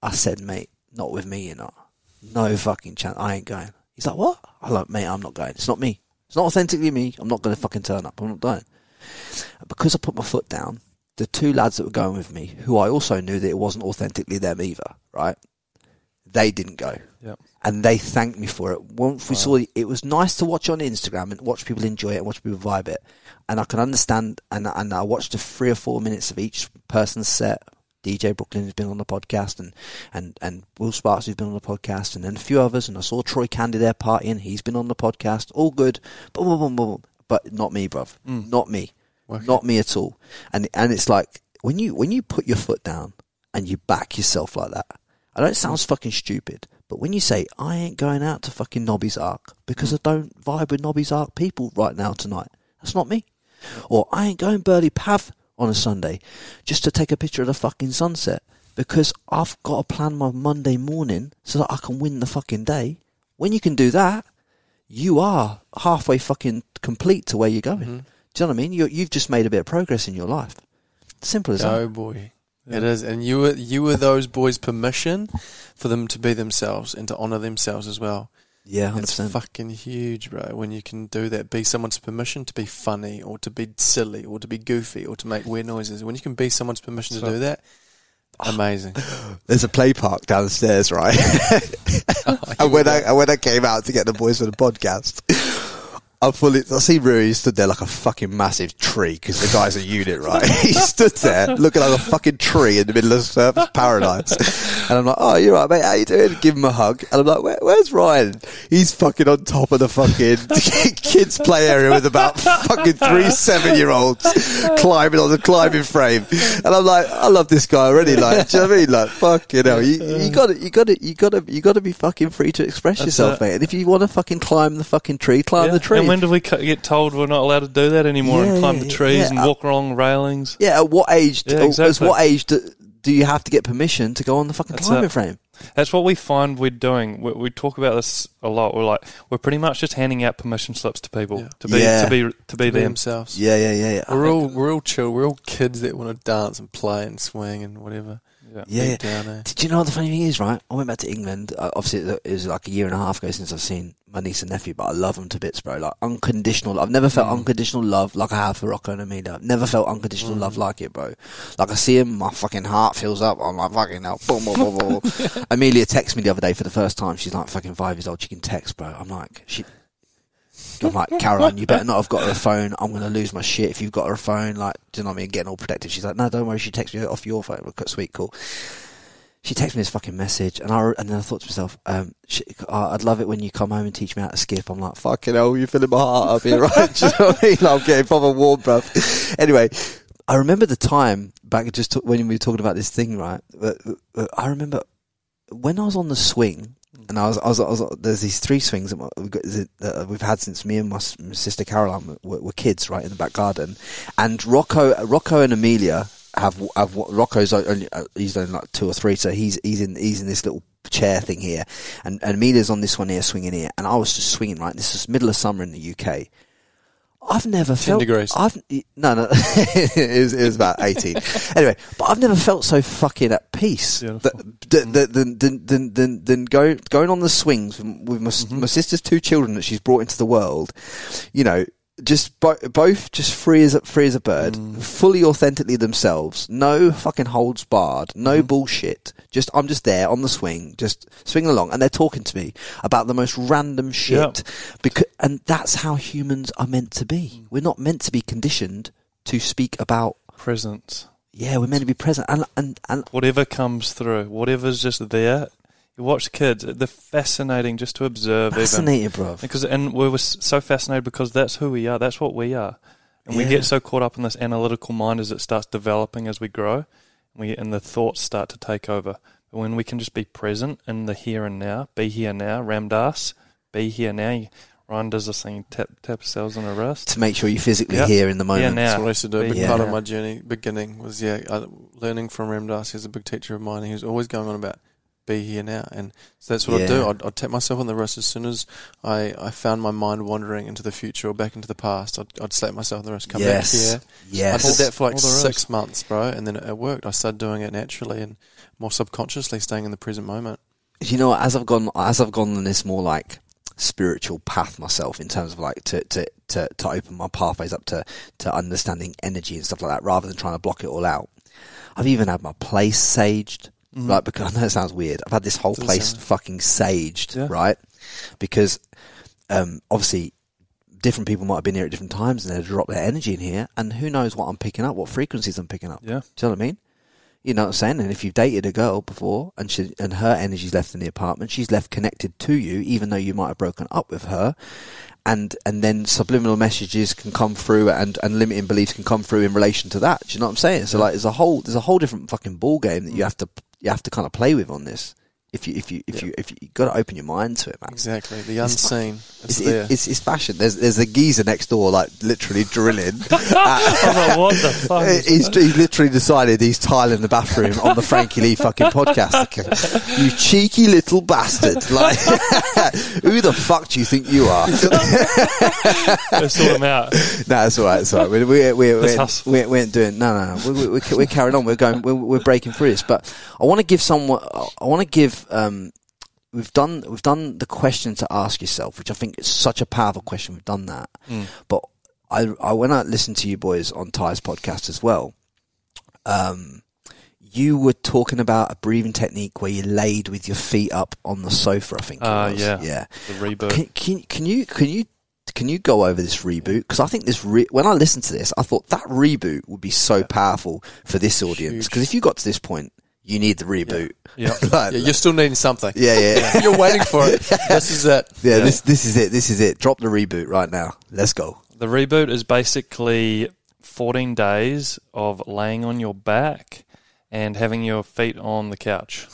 I said, "Mate, not with me, you know. No fucking chance. I ain't going." He's like, "What?" I like, "Mate, I'm not going. It's not me. It's not authentically me. I'm not going to fucking turn up. I'm not going." And because I put my foot down, the two lads that were going with me, who I also knew that it wasn't authentically them either, right? They didn't go Yep. and they thanked me for it. Once we saw it, it was nice to watch on Instagram and watch people enjoy it and watch people vibe it. And I can understand, and, and I watched the three or four minutes of each person's set. DJ Brooklyn has been on the podcast, and, and, and Will Sparks who's been on the podcast, and then a few others. And I saw Troy Candy there partying. He's been on the podcast. All good. Boom, boom, boom, boom. But not me, bruv. Hmm. Not me. Okay. Not me at all. And and it's like when you when you put your foot down and you back yourself like that. I know it sounds fucking stupid, but when you say I ain't going out to fucking Nobby's Ark because hmm. I don't vibe with Nobby's Ark people right now tonight, that's not me. Or I ain't going Burleigh Path on a Sunday just to take a picture of the fucking sunset because I've got to plan my Monday morning so that I can win the fucking day. When you can do that, you are halfway fucking complete to where you're going. Mm-hmm. Do you know what I mean? you you've just made a bit of progress in your life. Simple as Oh that. Oh boy, it is, and you were you were those boys' permission for them to be themselves and to honor themselves as well. Yeah, hundred It's percent. fucking huge, bro. When you can do that, be someone's permission to be funny or to be silly or to be goofy or to make weird noises. When you can be someone's permission to So- do that, amazing. There's a play park downstairs, right? Oh, and when I and when I came out to get the boys for the podcast, I fully I see Ru stood there like a fucking massive tree because the guy's a unit, right? he stood there looking like a fucking tree in the middle of surfers paradise, and I'm like, "Oh, you're right, mate. How you doing?" Give him a hug, and I'm like, Where, "Where's Ryan?" He's fucking on top of the fucking kids play area with about fucking three seven year olds climbing on the climbing frame, and I'm like, "I love this guy already." Like, do you know what I mean? Like, fuck, you know, you, you got to, you got to, you got to, you got to be fucking free to express That's yourself, it. mate. And if you want to fucking climb the fucking tree, climb Yeah. the tree. And when did we get told we're not allowed to do that anymore Yeah, and climb yeah, the trees yeah. and Uh, walk along railings? yeah, at what age? Yeah, As exactly. what age do, do you have to get permission to go on the fucking That's climbing it. frame? That's what we find we're doing. We, we talk about this a lot. We're like, we're pretty much just handing out permission slips to people Yeah. to be Yeah. to be to be Be them. themselves. Yeah, yeah, yeah, yeah. We're all we're all chill. We're all kids that want to dance and play and swing and whatever. Yeah. Yeah? Did you know what the funny thing is, right? I went back to England. Uh, obviously, it was like a year and a half ago since I've seen my niece and nephew, but I love them to bits, bro. Like unconditional. I've never felt unconditional love like I have for Rocco and Amelia. I've never felt unconditional love like it, bro. Like I see him, my fucking heart fills up. I'm like fucking hell. Boom, boom, boom. boom. Amelia texted me the other day for the first time. She's like fucking five years old. She can text, bro. I'm like she. I'm like, Caroline, you better not have got her a phone. I'm going to lose my shit if you've got her a phone. Like, do you know what I mean? Getting all protective. She's like, no, don't worry. She texts me off your phone. We're sweet, cool she texted me this fucking message, and I and then I thought to myself, um, sh oh, I'd love it when you come home and teach me how to skip. I'm like, fucking hell, you're filling my heart up here, right? Do you know what I mean? Like, I'm getting proper warm, bruv. Anyway, I remember the time back just to, when we were talking about this thing, right? I remember when I was on the swing. And I was, I was, I was, there's these three swings that we've, had since me and my, my sister Caroline were, were kids, right, in the back garden. And Rocco, Rocco and Amelia have, have Rocco's only, uh, he's only like two or three, so he's, he's in, he's in this little chair thing here. And, and Amelia's on this one here, swinging here. And I was just swinging, right? This is middle of summer in the UK. I've never felt. degrees. I've no, no. it, was, it was about eighteen. anyway, but I've never felt so fucking at peace than than than than than, than, than go, going on the swings with, with my, Mm-hmm. my sister's two children that she's brought into the world. You know, just bo- both just free as a, free as a bird, mm. fully authentically themselves. No fucking holds barred. No mm-hmm. bullshit. Just I'm just there on the swing, just swinging along, and they're talking to me about the most random shit. Because and that's how humans are meant to be. Mm. We're not meant to be conditioned to speak about. Presence. Yeah, we're meant to be present, and and and Whatever comes through, whatever's just there. You watch kids; they're fascinating just to observe. even. fascinating, bro. Because and we were so fascinated because that's who we are. That's what we are, and we get so caught up in this analytical mind as it starts developing as we grow, and we and the thoughts start to take over. But when we can just be present in the here and now, be here now, Ram Dass, be here now. Ryan does this thing, tap tap ourselves on the wrist. To make sure you're physically Yeah. here in the moment. Yeah, That's what I used to do. A big Yeah. part of my journey, beginning, was yeah, uh, learning from Ram Dass. He's a big teacher of mine. He was always going on about be here now, and so that's what I'd do. I'd, I'd tap myself on the wrist as soon as I, I found my mind wandering into the future or back into the past. I'd, I'd slap myself on the wrist, come yes. back here. Yes. I did that for like six months, bro, and then it, it worked. I started doing it naturally and more subconsciously, staying in the present moment. you know, as I've gone, as I've gone on this more like spiritual path myself in terms of like to, to, to, to open my pathways up to, to understanding energy and stuff like that rather than trying to block it all out. I've even had my place saged, like, because I know it sounds weird. I've had this whole Doesn't place sound- fucking saged, Yeah. right? Because, um, obviously different people might have been here at different times and they drop their energy in here and who knows what I'm picking up, what frequencies I'm picking up. Yeah. Do you know what I mean? You know what I'm saying? And if you've dated a girl before and she and her energy's left in the apartment, she's left connected to you, even though you might have broken up with her. And and then subliminal messages can come through and, and limiting beliefs can come through in relation to that. Do you know what I'm saying? So like there's a whole there's a whole different fucking ball game that you have to you have to kind of play with on this. If you if you if you if you, got to open your mind to it, man. Exactly, the It's- unseen. It's, It's, it's it's fashion. There's there's a geezer next door, like literally drilling. Like, what the fuck? he's, he's literally decided he's tiling the bathroom on the Frankie Lee fucking podcast. You cheeky little bastard! Like, who the fuck do you think you are? Let's sort them out. no, that's all right. It's all right. We're, we're, we're, Let's we're, we we ain't doing. No, no, no. We're, we're, we're carrying on. We're going. We're, we're breaking through this. But I want to give someone. I want to give. Um, we've done. We've done the question to ask yourself, which I think is such a powerful question. We've done that. Mm. But I, I when I listened to you boys on Ty's podcast as well, um, you were talking about a breathing technique where you laid with your feet up on the sofa. I think. Ah, was. yeah. yeah. The reboot. Can, can, can you can you can you go over this reboot? Because I think this re- when I listened to this, I thought that reboot would be so powerful for this audience. Because if you got to this point, you need the reboot. Yeah. Like- yeah, you're still needing something. yeah, yeah, you're waiting for it. This is it. yeah. This this is it. This is it. Drop the reboot right now. Let's go. The reboot is basically 14 days of laying on your back and having your feet on the couch.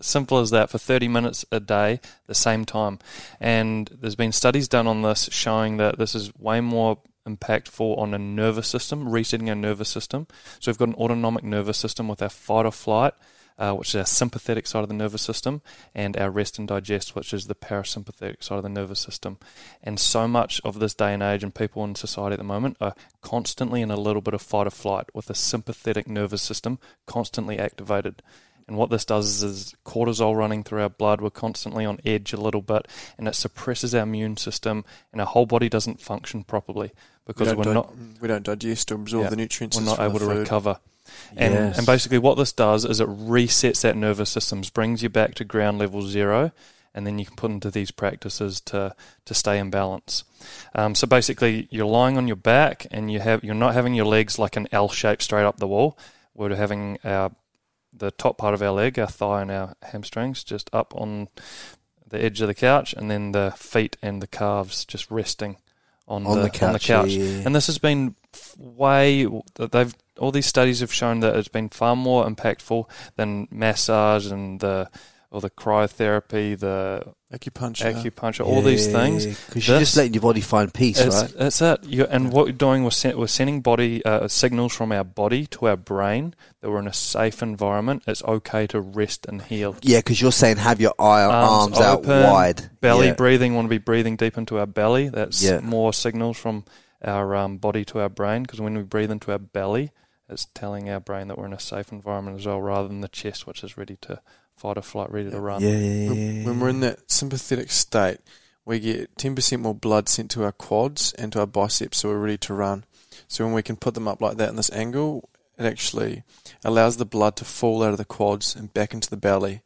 Simple as that for 30 minutes a day, the same time. And there's been studies done on this showing that this is way more impactful on a nervous system, resetting our nervous system. So we've got an autonomic nervous system with our fight or flight, uh, which is our sympathetic side of the nervous system, and our rest and digest, which is the parasympathetic side of the nervous system. And so much of this day and age and people in society at the moment are constantly in a little bit of fight or flight with a sympathetic nervous system constantly activated. And what this does is, is cortisol running through our blood. We're constantly on edge a little bit, and it suppresses our immune system, and our whole body doesn't function properly because don't, we're di- not we don't digest or absorb Yeah, the nutrients. we're not able to food. recover. And, Yes. and basically, what this does is it resets that nervous system, brings you back to ground level zero, and then you can put into these practices to to stay in balance. Um, so basically, you're lying on your back, and you have you're not having your legs like an L shape straight up the wall. We're having our the top part of our leg, our thigh, and our hamstrings just up on the edge of the couch, and then the feet and the calves just resting on, On the, the couch, on the couch. yeah. And this has been way they've all these studies have shown that it's been far more impactful than massage and the or the cryotherapy, the Acupuncture. acupuncture, all these things. because you're just letting your body find peace, It's, right? That's it. You, and what we're doing, we're, sen- we're sending body uh, signals from our body to our brain that we're in a safe environment. It's okay to rest and heal. Yeah, because you're saying have your eye, arms, Arms out wide. Belly yeah. breathing, want to be breathing deep into our belly. That's Yeah. more signals from our um, body to our brain because when we breathe into our belly, it's telling our brain that we're in a safe environment as well, rather than the chest, which is ready to fight or flight, ready to run. Yeah, yeah, yeah, when, yeah, when we're in that sympathetic state, we get 10% more blood sent to our quads and to our biceps, so we're ready to run. So when we can put them up like that in this angle, it actually allows the blood to fall out of the quads and back into the belly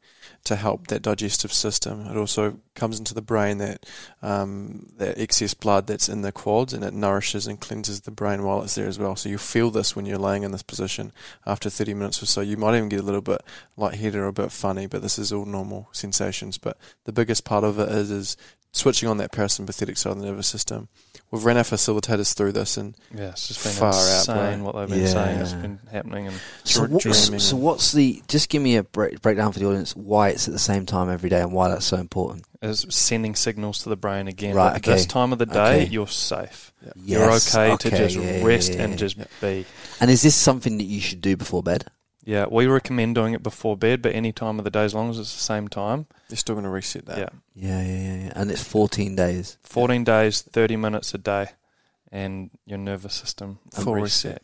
to help that digestive system. It also comes into the brain that um, that excess blood that's in the quads and it nourishes and cleanses the brain while it's there as well. So you feel this when you're laying in this position after 30 minutes or so. You might even get a little bit lightheaded or a bit funny, but this is all normal sensations. But the biggest part of it is is switching on that parasympathetic side of the nervous system. We've ran our facilitators through this and Yeah, it's just been Far out, insane bro. what they've been saying. It's Yeah. been happening, and So, You're what, so, so what's the? Just give me a break, breakdown for the audience why it's at the same time every day and why that's so important. is sending signals to the brain again. Right, But This time of the day, Okay. you're safe. Yeah. You're Yes, okay, to just yeah, yeah, rest yeah, and yeah. just be. And is this something that you should do before bed? Yeah, we recommend doing it before bed, but any time of the day, as long as it's the same time. you're still going to reset that. Yeah, Yeah, yeah, yeah. yeah. And it's 14 days. 14 days, 30 minutes a day, and your nervous system will Full reset. reset.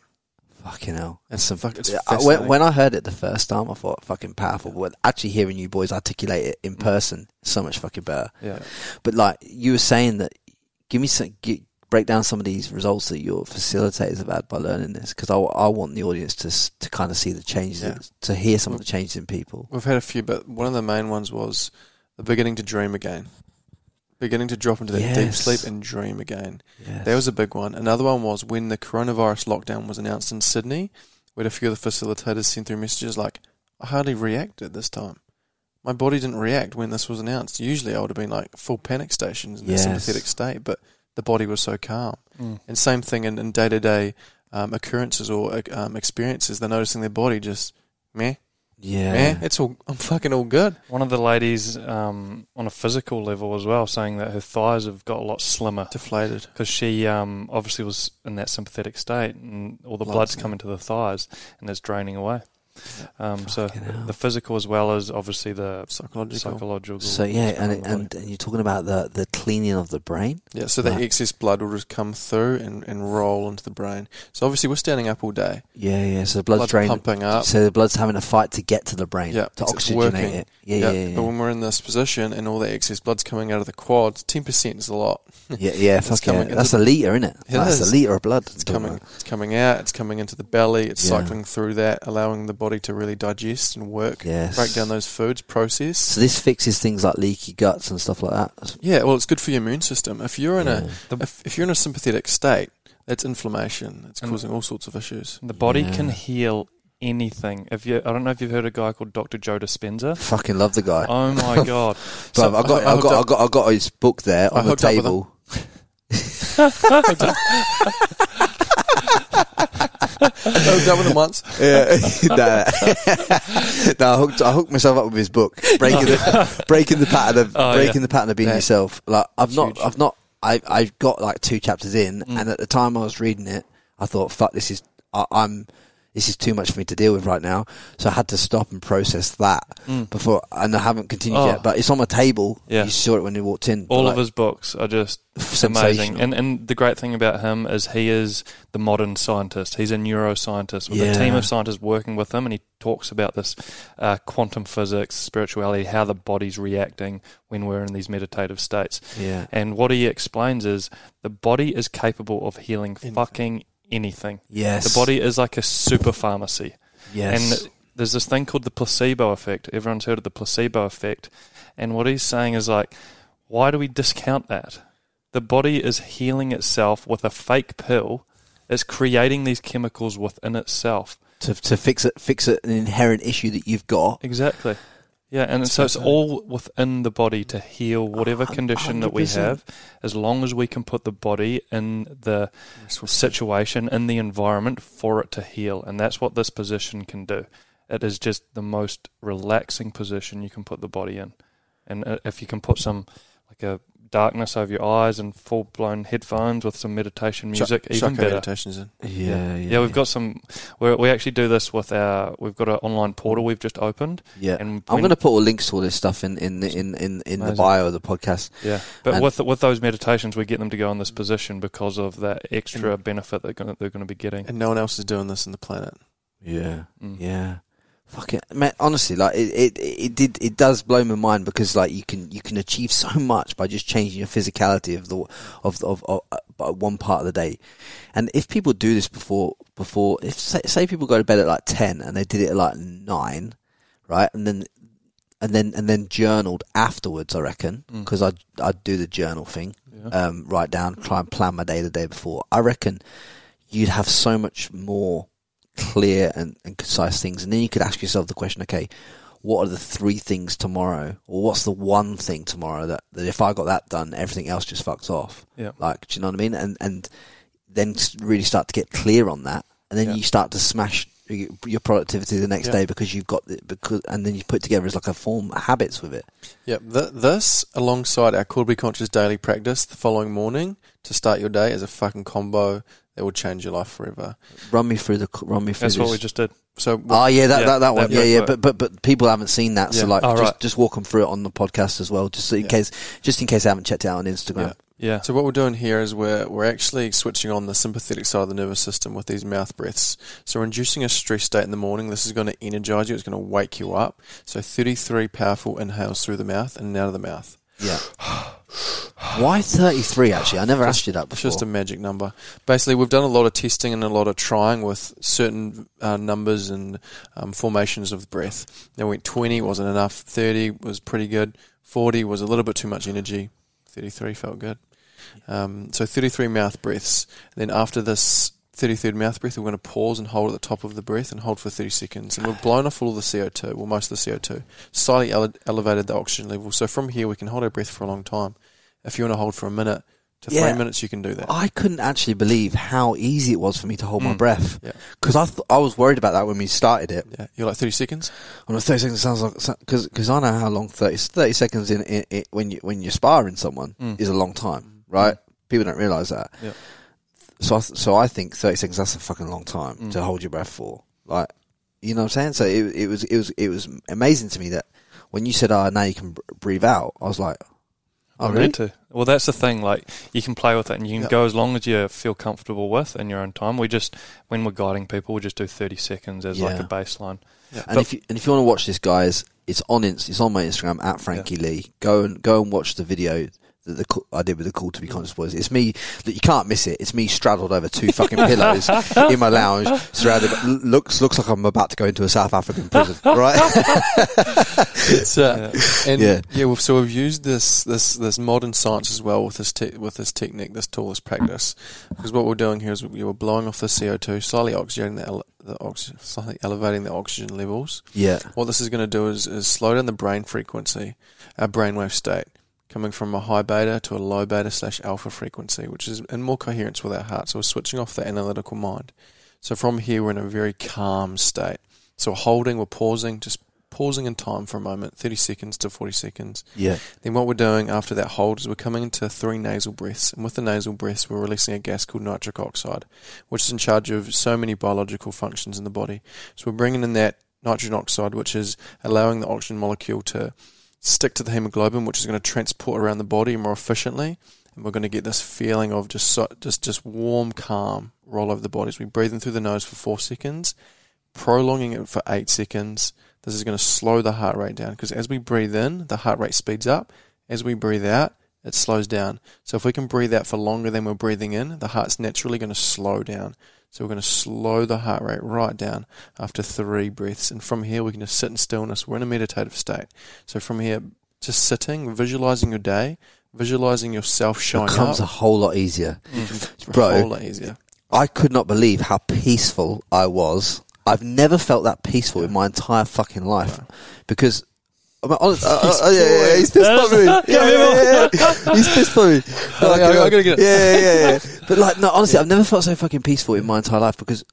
Fucking hell. It's, fuck, it's I- when, when I heard it the first time, I thought fucking powerful. But actually hearing you boys articulate it Mm. in person, so much fucking better. Yeah. But like you were saying that, give me some, gi- break down some of these results that your facilitators have had by learning this, because I, I want the audience to to kind of see the changes, Yeah. to hear some of the changes in people. We've had a few, but one of the main ones was the beginning to dream again. Beginning to drop into that deep sleep and dream again. Yes. That was a big one. Another one was when the coronavirus lockdown was announced in Sydney. We had a few of the facilitators send through messages like, I hardly reacted this time. My body didn't react when this was announced. Usually I would have been like full panic stations in Yes. a sympathetic state, but the body was so calm. Mm. And same thing in, in day-to-day um, occurrences or um, experiences. They're noticing their body just, meh, yeah. meh, it's all, I'm fucking all good. One of the ladies um, on a physical level as well, saying that her thighs have got a lot slimmer Deflated. because she um, obviously was in that sympathetic state, and all the Blood's blood's in coming to the thighs, and it's draining away. Um, so hell. the physical as well as obviously the Psychological. psychological. So yeah, and, on and and you're talking about the the cleaning of the brain. Yeah, so that Right. excess blood will just come through and, and roll into the brain. So obviously we're standing up all day. Yeah, yeah. So the blood's Blood's draining. pumping up. So the blood's having a fight to get to the brain Yeah, to oxygenate it. Yeah, yeah, yeah. But when we're in this position and all that excess blood's coming out of the quads, ten percent is a lot. Yeah, yeah, It's fuck yeah. coming into That's a liter, isn't it? It That's is. a liter of blood. It's coming it's coming out, it's coming into the belly, it's Yeah. cycling through that, allowing the body to really digest and work, Yes. break down those foods, process. So this fixes things like leaky guts and stuff like that. Yeah, well it's good for your immune system. If you're in Yeah. a if, if you're in a sympathetic state, that's inflammation. It's And- causing all sorts of issues. the body Yeah. can heal anything. If you, I don't know if you've heard a guy called Dr. Joe Dispenza. Fucking love the guy. Oh my god! Bro, I got, I I, hooked got, I up- got, I got his book there I on the hooked table. I've done with them once. Yeah, no, I hooked, I hooked myself up with his book, breaking the, breaking the pattern of, Oh, breaking yeah. the pattern of being Yeah. yourself. Like I've not, Huge. I've not, I, I've got like two chapters in, Mm. and at the time I was reading it, I thought, fuck, this is, I, I'm, this is too much for me to deal with right now. So I had to stop and process that Mm. before, and I haven't continued Oh. yet. But it's on my table. Yeah. You saw it when you walked in. All like, of his books are just amazing. And and the great thing about him is he is the modern scientist. He's a neuroscientist with a team of scientists working with him, and he talks about this uh, quantum physics, spirituality, how the body's reacting when we're in these meditative states. yeah, And what he explains is the body is capable of healing Anything. fucking anything. yes, The body is like a super pharmacy. yes, And there's this thing called the placebo effect. Everyone's heard of the placebo effect. And what he's saying is like, why do we discount that? The body is healing itself with a fake pill. It's creating these chemicals within itself. to to fix it, fix it, an inherent issue that you've got. Exactly. Yeah, and so it's all within the body to heal whatever condition that we have, as long as we can put the body in the situation, in the environment for it to heal. And that's what this position can do. It is just the most relaxing position you can put the body in. And uh, if you can put some, like a darkness over your eyes and full blown headphones with some meditation music, Chuck- even chuck better. meditations in. Yeah, yeah, Yeah, we've got some. We're, we actually do this with our. We've got an online portal we've just opened. Yeah, And I'm going to put all links to all this stuff in in the, in in, in the bio of the podcast. Yeah, but And- with with those meditations, we get them to go in this position because of that extra benefit they're going to, they're going to be getting. And no one else is doing this on the planet. Yeah, Mm. yeah. Fucking man, honestly, like it, it, it did, it does blow my mind because like you can, you can achieve so much by just changing your physicality of the, of, of, of, uh, one part of the day. And if people do this before, before, if say, say people go to bed at like ten and they did it at like nine, right, and then, and then, and then journaled afterwards, I reckon, because I'd, I'd do the journal thing, um, write down, try and plan my day the day before. I reckon you'd have so much more clear and, and concise things. And then you could ask yourself the question, okay, what are the three things tomorrow? Or what's the one thing tomorrow that, that if I got that done, everything else just fucks off? Yeah. Like, do you know what I mean? And, and then really start to get clear on that. And then Yeah. you start to smash your productivity the next Yeah. day because you've got the, because, and then you put together as like a form habits with it. Yep. Th- this, alongside our Cool 2 Be Conscious daily practice the following morning to start your day, as a fucking combo that will change your life forever. Run me through the, run me through That's what we just did. So, Oh yeah, that Yeah, that, that one. that yeah, worked, yeah. But but but people haven't seen that, so Yeah. like Oh, just right. just walk them through it on the podcast as well, just so in Yeah. case just in case they haven't checked it out on Instagram. Yeah. Yeah. So what we're doing here is we're we're actually switching on the sympathetic side of the nervous system with these mouth breaths. So we're inducing a stress state in the morning. This is going to energize you. It's going to wake you up. So 33 powerful inhales through the mouth and out of the mouth. Yeah. Why thirty three? Actually, I never asked you that It's just a magic number. Basically, we've done a lot of testing and a lot of trying with certain uh, numbers and um, formations of the breath. Then went 20 wasn't enough. 30 was pretty good. 40 was a little bit too much energy. 33 felt good. Um, so 33 mouth breaths. then after this 33rd mouth breath, we're going to pause and hold at the top of the breath and hold for 30 seconds. And we've blown off all the CO2, well, most of the CO2, slightly ele- elevated the oxygen level. So from here, we can hold our breath for a long time. If you want to hold for a minute to Yeah. three minutes, you can do that. I couldn't actually believe how easy it was for me to hold my Mm. breath Yeah. because I th- I was worried about that when we started it. Yeah, you're like 30 seconds. On thirty seconds sounds like because because I know how long 30, 30 seconds in, in, in when you when you're sparring someone Mm. is a long time, right? People don't realize that. Yeah. So I th- so I think thirty seconds that's a fucking long time Mm. to hold your breath for. Like you know what I'm saying? So it it was it was it was amazing to me that when you said, "Oh, now you can breathe out," I was like, "Oh, I really?" need to. Well, that's the thing. Like, you can play with it, and you can Yeah. go as long as you feel comfortable with in your own time. We just, when we're guiding people, we just do thirty seconds as like a baseline. And But- if you and if you want to watch this, guys, it's on it's on my Instagram at Frankie Lee. Go and go and watch the video that the call- I did with the Cool 2 Be Conscious was it's me. Look, You can't miss it. It's me straddled over two fucking pillows in my lounge, surrounded. By, looks looks like I'm about to go into a South African prison, right? It's uh, and Yeah. yeah. we've, so we've used this this this modern science as well with this te- with this technique, this tool, this practice. Because what we're doing here is we were blowing off the CO two, slightly oxygenating the, ele- the oxygen, slightly elevating the oxygen levels. yeah, What this is going to do is, is slow down the brain frequency, our brainwave state, coming from a high beta to a low beta slash alpha frequency, which is in more coherence with our heart. So we're switching off the analytical mind. So from here, we're in a very calm state. So we're holding, we're pausing, just pausing in time for a moment, 30 seconds to 40 seconds. yeah, Then what we're doing after that hold is we're coming into three nasal breaths, and with the nasal breaths, we're releasing a gas called nitric oxide, which is in charge of so many biological functions in the body. So we're bringing in that nitrogen oxide, which is allowing the oxygen molecule to stick to the hemoglobin, which is going to transport around the body more efficiently. And we're going to get this feeling of just so, just just warm, calm roll over the body. As we breathe in through the nose for four seconds, prolonging it for eight seconds. This is going to slow the heart rate down because as we breathe in, the heart rate speeds up. As we breathe out, it slows down. So if we can breathe out for longer than we're breathing in, the heart's naturally going to slow down. So we're going to slow the heart rate right down after three breaths. And from here, we can just sit in stillness. We're in a meditative state. So from here, just sitting, visualizing your day, visualizing yourself showing becomes a whole lot easier. Mm. A Bro. whole lot easier. I could not believe how peaceful I was. I've never felt that peaceful in my entire fucking life because. I'm honest, uh, uh, uh, yeah, yeah, yeah, he's pissed off me. Yeah, yeah, yeah, yeah. He's pissed off at me. Like, I- I gotta get it. Yeah, yeah, yeah, yeah. But like, no, honestly, I've never felt so fucking peaceful in my entire life because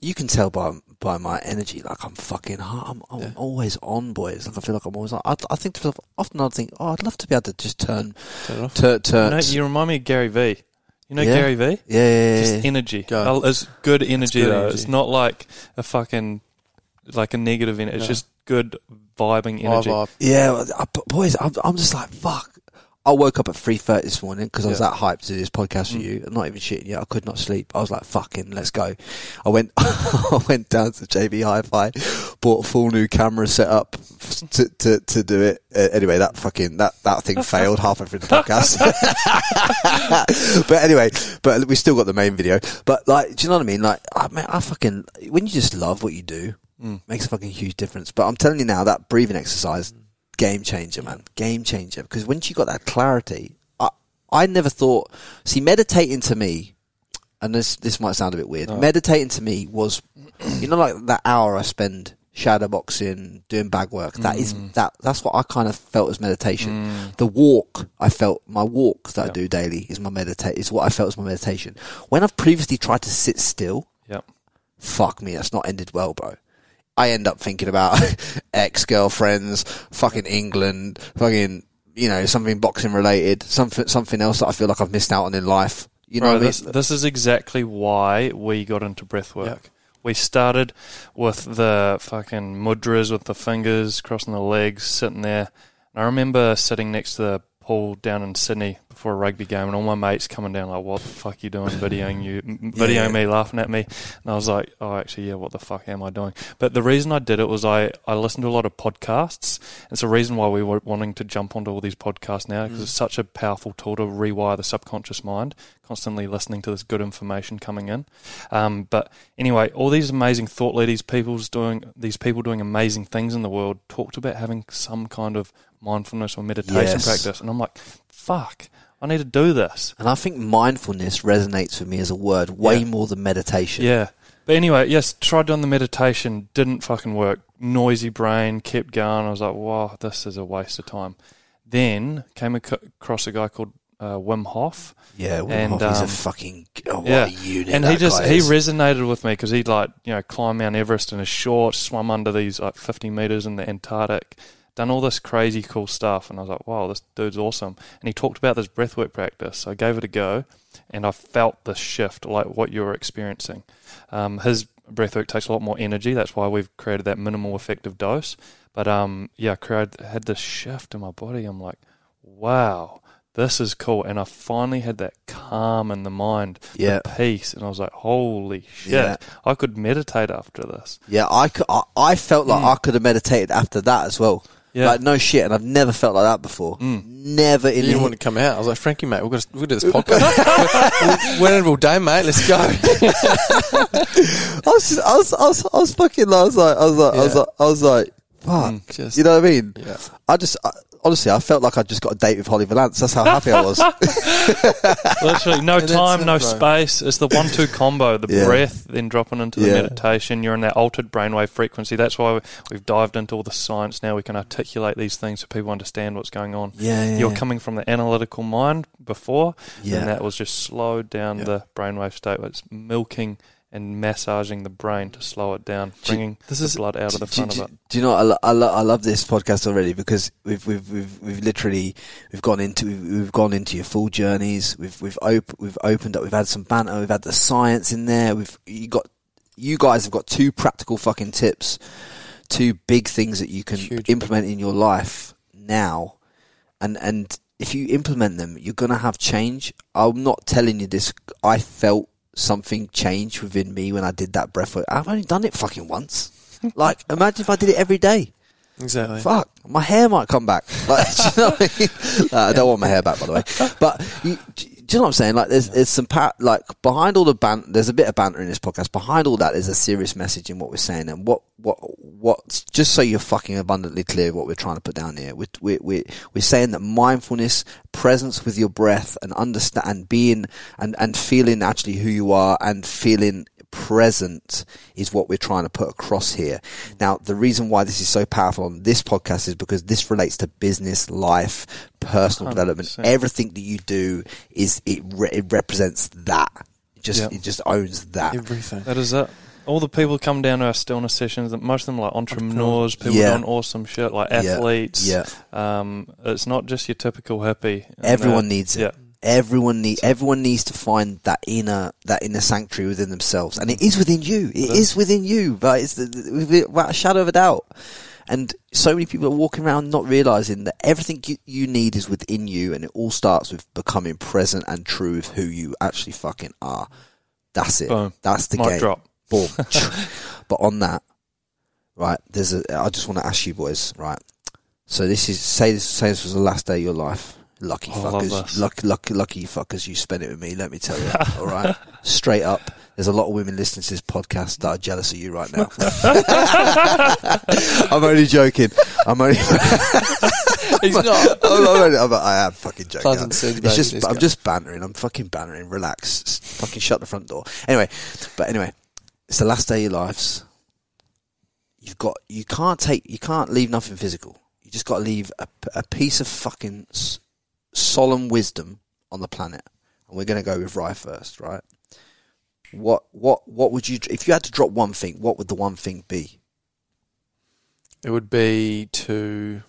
you can tell by by my energy, like I'm fucking, hot. I'm, I'm Yeah. always on, boys. Like I feel like I'm always on. I, I think to myself, often I think, oh, I'd love to be able to just turn, Turn off. turn, turn. You, know, you remind me of Gary V. You know Yeah. Gary V? yeah, yeah, yeah, Just energy. Go. Oh, It's good energy good though. energy. It's not like a fucking like a negative energy. It's No. just good vibing Vibe energy. up. Yeah, well, I, but boys, I'm, I'm just like fuck. I woke up at three thirty this morning because I was Yeah. that hyped to do this podcast with you. I'm not even shitting you. I could not sleep. I was like, "Fucking, let's go." I went, I went down to JB Hi-Fi, bought a full new camera set up to to, to do it. Uh, anyway, that fucking that that thing failed halfway through the podcast. but anyway, but we still got the main video. But like, do you know what I mean? Like, I, man, I fucking when you just love what you do, Mm. makes a fucking huge difference. But I'm telling you now, that breathing exercise, game changer, man, game changer. Because once you got that clarity, I I never thought. See, meditating to me, and this this might sound a bit weird. Meditating to me was, you know, like that hour I spend shadow boxing, doing bag work. That is mm. that that's what I kind of felt as meditation. Mm. The walk I felt my walk that I do daily is my meditate is what I felt as my meditation. When I've previously tried to sit still, Yep. fuck me, that's not ended well, bro. I end up thinking about ex girlfriends, fucking England, fucking you know something boxing related, something something else that I feel like I've missed out on in life. You know Bro, what I mean? this, this is exactly why we got into breath work. We started with the fucking mudras with the fingers crossing the legs, sitting there. And I remember sitting next to the pool down in Sydney before a rugby game, and all my mates coming down like, "What the fuck are you doing? Videoing you, videoing Yeah. me, laughing at me." And I was like, "Oh, actually, yeah. What the fuck am I doing?" But the reason I did it was I I listened to a lot of podcasts. It's a reason why we were wanting to jump onto all these podcasts now because it's such a powerful tool to rewire the subconscious mind. Constantly listening to this good information coming in. Um, but anyway, all these amazing thought leaders, people's doing these people doing amazing things in the world, talked about having some kind of mindfulness or meditation Yes. practice, and I'm like, fuck, I need to do this. and I think mindfulness resonates with me as a word way Yeah. more than meditation. Yeah. But anyway, yes, tried doing the meditation, didn't fucking work. Noisy brain, kept going. I was like, wow, this is a waste of time. Then came ac- across a guy called uh, Wim Hof. yeah. Wim And, Hof, he's a um, fucking oh, what yeah, a unit. and he just he is. resonated with me because he'd like you know climbed Mount Everest in his shorts, swum under these like 50 meters in the Antarctic, done all this crazy cool stuff, and I was like, wow, this dude's awesome. And he talked about this breathwork practice, so I gave it a go, and I felt the shift like what you were experiencing. Um, his breathwork takes a lot more energy, that's why we've created that minimal effective dose. But um, yeah, I created had this shift in my body. I'm like, wow. This is cool, and I finally had that calm in the mind, Yeah. the peace, and I was like, "Holy shit! Yeah. I could meditate after this." Yeah, I, I, I felt like I could have meditated after that as well. Mm. Yeah. Mm. Like no shit, and I've never felt like that before. Never in You didn't want to come out. I was like, Frankie, mate, we've got to, we've got to do this podcast. we're, in all day, mate. Let's go. I was, just, I was, I was, I was fucking. I was like, I was like, I was like, I was like, fuck. just- you know what I mean? Yeah. I just, I, honestly, I felt like I just got a date with Holly Valance. That's how happy I was. Literally, no time, no space. It's the one-two combo: the Yeah. breath, then dropping into the Yeah. meditation. You're in that altered brainwave frequency. That's why we've dived into all the science. Now we can articulate these things so people understand what's going on. Yeah, yeah, You're coming from the analytical mind before, Yeah. and that was just slowed down the brainwave state. It's milking and massaging the brain to slow it down, bringing this the is- blood out of the front do- of it. do you know? I, lo- I, lo- I love this podcast already because we've we've we've we've literally we've gone into we've, we've gone into your full journeys. We've we've op- we've opened up. We've had some banter. We've had the science in there. We've you got you guys have got two practical fucking tips, two big things that you can Huge. implement in your life now, and and if you implement them, you're gonna have change. I'm not telling you this. I felt something changed within me when I did that breath work. I've only done it fucking once. like, imagine if I did it every day. exactly. Fuck, my hair might come back. Like, you know I mean? Uh, I don't want my hair back, by the way. But you, do you know what I'm saying? Like, there's there's some pa- like behind all the ban. There's a bit of banter in this podcast. Behind all that, there's a serious message in what we're saying, and what what what. Just so you're fucking abundantly clear, what we're trying to put down here, we're we're we're, we're saying that mindfulness, presence with your breath, and understand and being and and feeling actually who you are, and feeling present is what we're trying to put across here. Now, the reason why this is so powerful on this podcast is because this relates to business, life, personal development. 100%. Everything that you do is it, re- it represents that. It just Yeah. it just owns that. Everything. That is it. All the people come down to our stillness sessions. Most of them are like entrepreneurs, people Yeah. doing awesome shit, like athletes. Yeah. Um, it's not just your typical hippie. Everyone uh, needs it. Yeah. Everyone need everyone needs to find that inner that inner sanctuary within themselves, and it is within you. It is within you, but it's without a shadow of a doubt. And so many people are walking around not realizing that everything you, you need is within you, and it all starts with becoming present and true with who you actually fucking are. That's it. Boom. That's the Mic game. drop. Boom. but on that, right? There's a. I just want to ask you boys, right? So this is say this say this was the last day of your life. Lucky Oh, I love fuckers, lucky, lucky, fuckers, you spent it with me. Let me tell you, all right, straight up. There's a lot of women listening to this podcast that are jealous of you right now. I'm only joking. I'm only. He's not. I'm, I'm I'm, I am fucking joking. It's just, I'm guy. just bantering. I'm fucking bantering. Relax. Fucking shut the front door. Anyway, but anyway, it's the last day of your lives. You've got. You can't take. You can't leave nothing physical. You just got to leave a, a piece of fucking solemn wisdom on the planet. And we're going to go with Rye first, right? What what what would you if you had to drop one thing? What would the one thing be? It would be to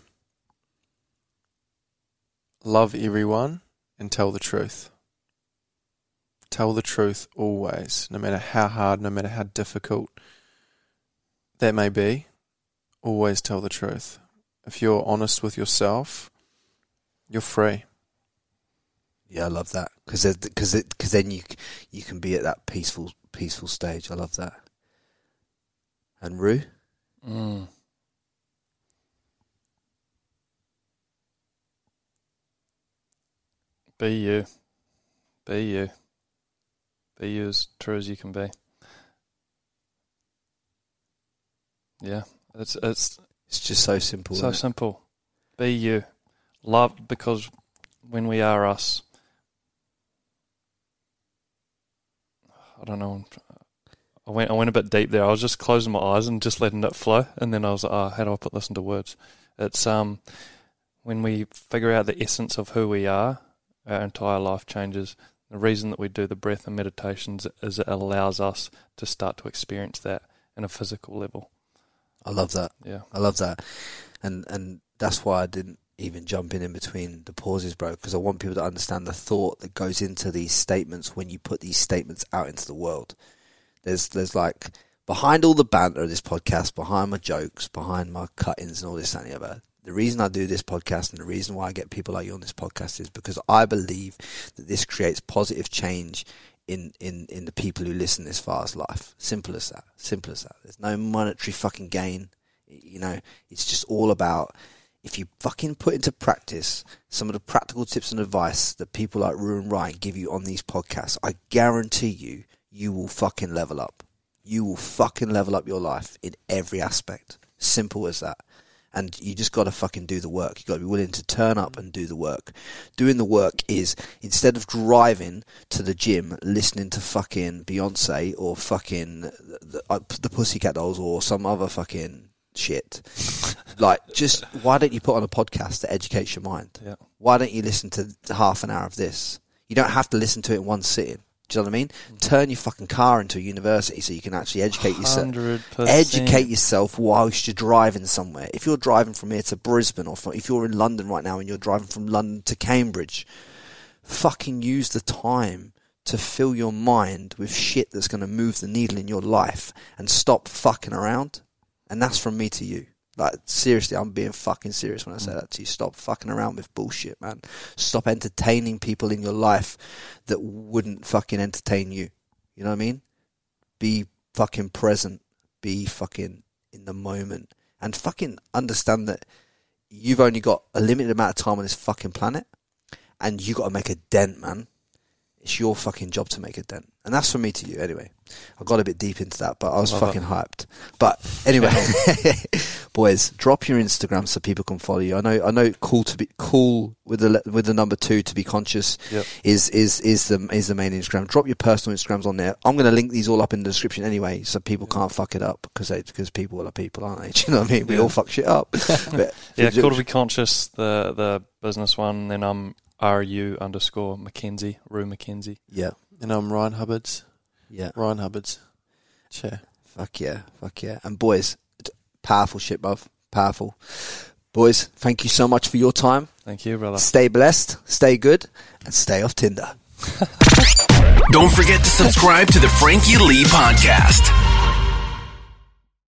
love everyone and tell the truth. Tell the truth always, no matter how hard, no matter how difficult that may be. Always tell the truth. If you're honest with yourself, you're free. Yeah, I love that because because because then you you can be at that peaceful peaceful stage. I love that. And Ru, Mm. Be you. Be you. Be you as true as you can be. Yeah, it's it's it's just so simple. so simple. Be you. Love because when we are us, I don't know. I went I went a bit deep there. I was just closing my eyes and just letting it flow, and then I was like, "Oh, how do I put this into words?" It's um when we figure out the essence of who we are, our entire life changes. The reason that we do the breath and meditations is it allows us to start to experience that in a physical level. I love that. Yeah. I love that, and and that's why I didn't even jumping in between the pauses, bro, because I want people to understand the thought that goes into these statements when you put these statements out into the world. There's there's like behind all the banter of this podcast, behind my jokes, behind my cuttings and all this and the other. The reason I do this podcast and the reason why I get people like you on this podcast is because I believe that this creates positive change in, in, in the people who listen this far as life. Simple as that. Simple as that. There's no monetary fucking gain. You know, it's just all about if you fucking put into practice some of the practical tips and advice that people like Ru and Ryan give you on these podcasts, I guarantee you, you will fucking level up. You will fucking level up your life in every aspect. Simple as that. And you just got to fucking do the work. You got to be willing to turn up and do the work. Doing the work is instead of driving to the gym, listening to fucking Beyonce or fucking the, the, uh, the Pussycat Dolls or some other fucking shit. like, just why don't you put on a podcast that educates your mind? Yeah. Why don't you listen to half an hour of this? You don't have to listen to it in one sitting. Do you know what I mean? Mm. Turn your fucking car into a university so you can actually educate yourself. 100%. Educate yourself whilst you're driving somewhere. If you're driving from here to Brisbane, or from, if you're in London right now and you're driving from London to Cambridge, fucking use the time to fill your mind with shit that's going to move the needle in your life and stop fucking around. And that's from me to you. Like seriously, I'm being fucking serious when I say mm. that to you. Stop fucking around with bullshit, man. Stop entertaining people in your life that wouldn't fucking entertain you. You know what I mean? Be fucking present. Be fucking in the moment. And fucking understand that you've only got a limited amount of time on this fucking planet. And you got to make a dent, man. It's your fucking job to make a dent. And that's from me to you, anyway. I got a bit deep into that, but I was Love fucking hyped. But anyway, boys, drop your Instagram so people can follow you. I know, I know, cool to be cool with the with the number two to be conscious Yep. is is is the is the main Instagram. Drop your personal Instagrams on there. I'm going to link these all up in the description anyway, so people can't fuck it up because because people are people, aren't they? Do you know what I mean? We Yeah. all fuck shit up. But- Yeah, Cool 2 Be Conscious. The the business one. Then I'm ru underscore Mackenzie Ru Mackenzie. yeah, And I'm Ryan Hubbards. yeah. Ryan Hubbards. Chair. Fuck yeah, fuck yeah. And boys, powerful shit, bruv. Powerful. Boys, thank you so much for your time. Thank you, brother. Stay blessed, stay good, and stay off Tinder. Don't forget to subscribe to the Frankie Lee Podcast.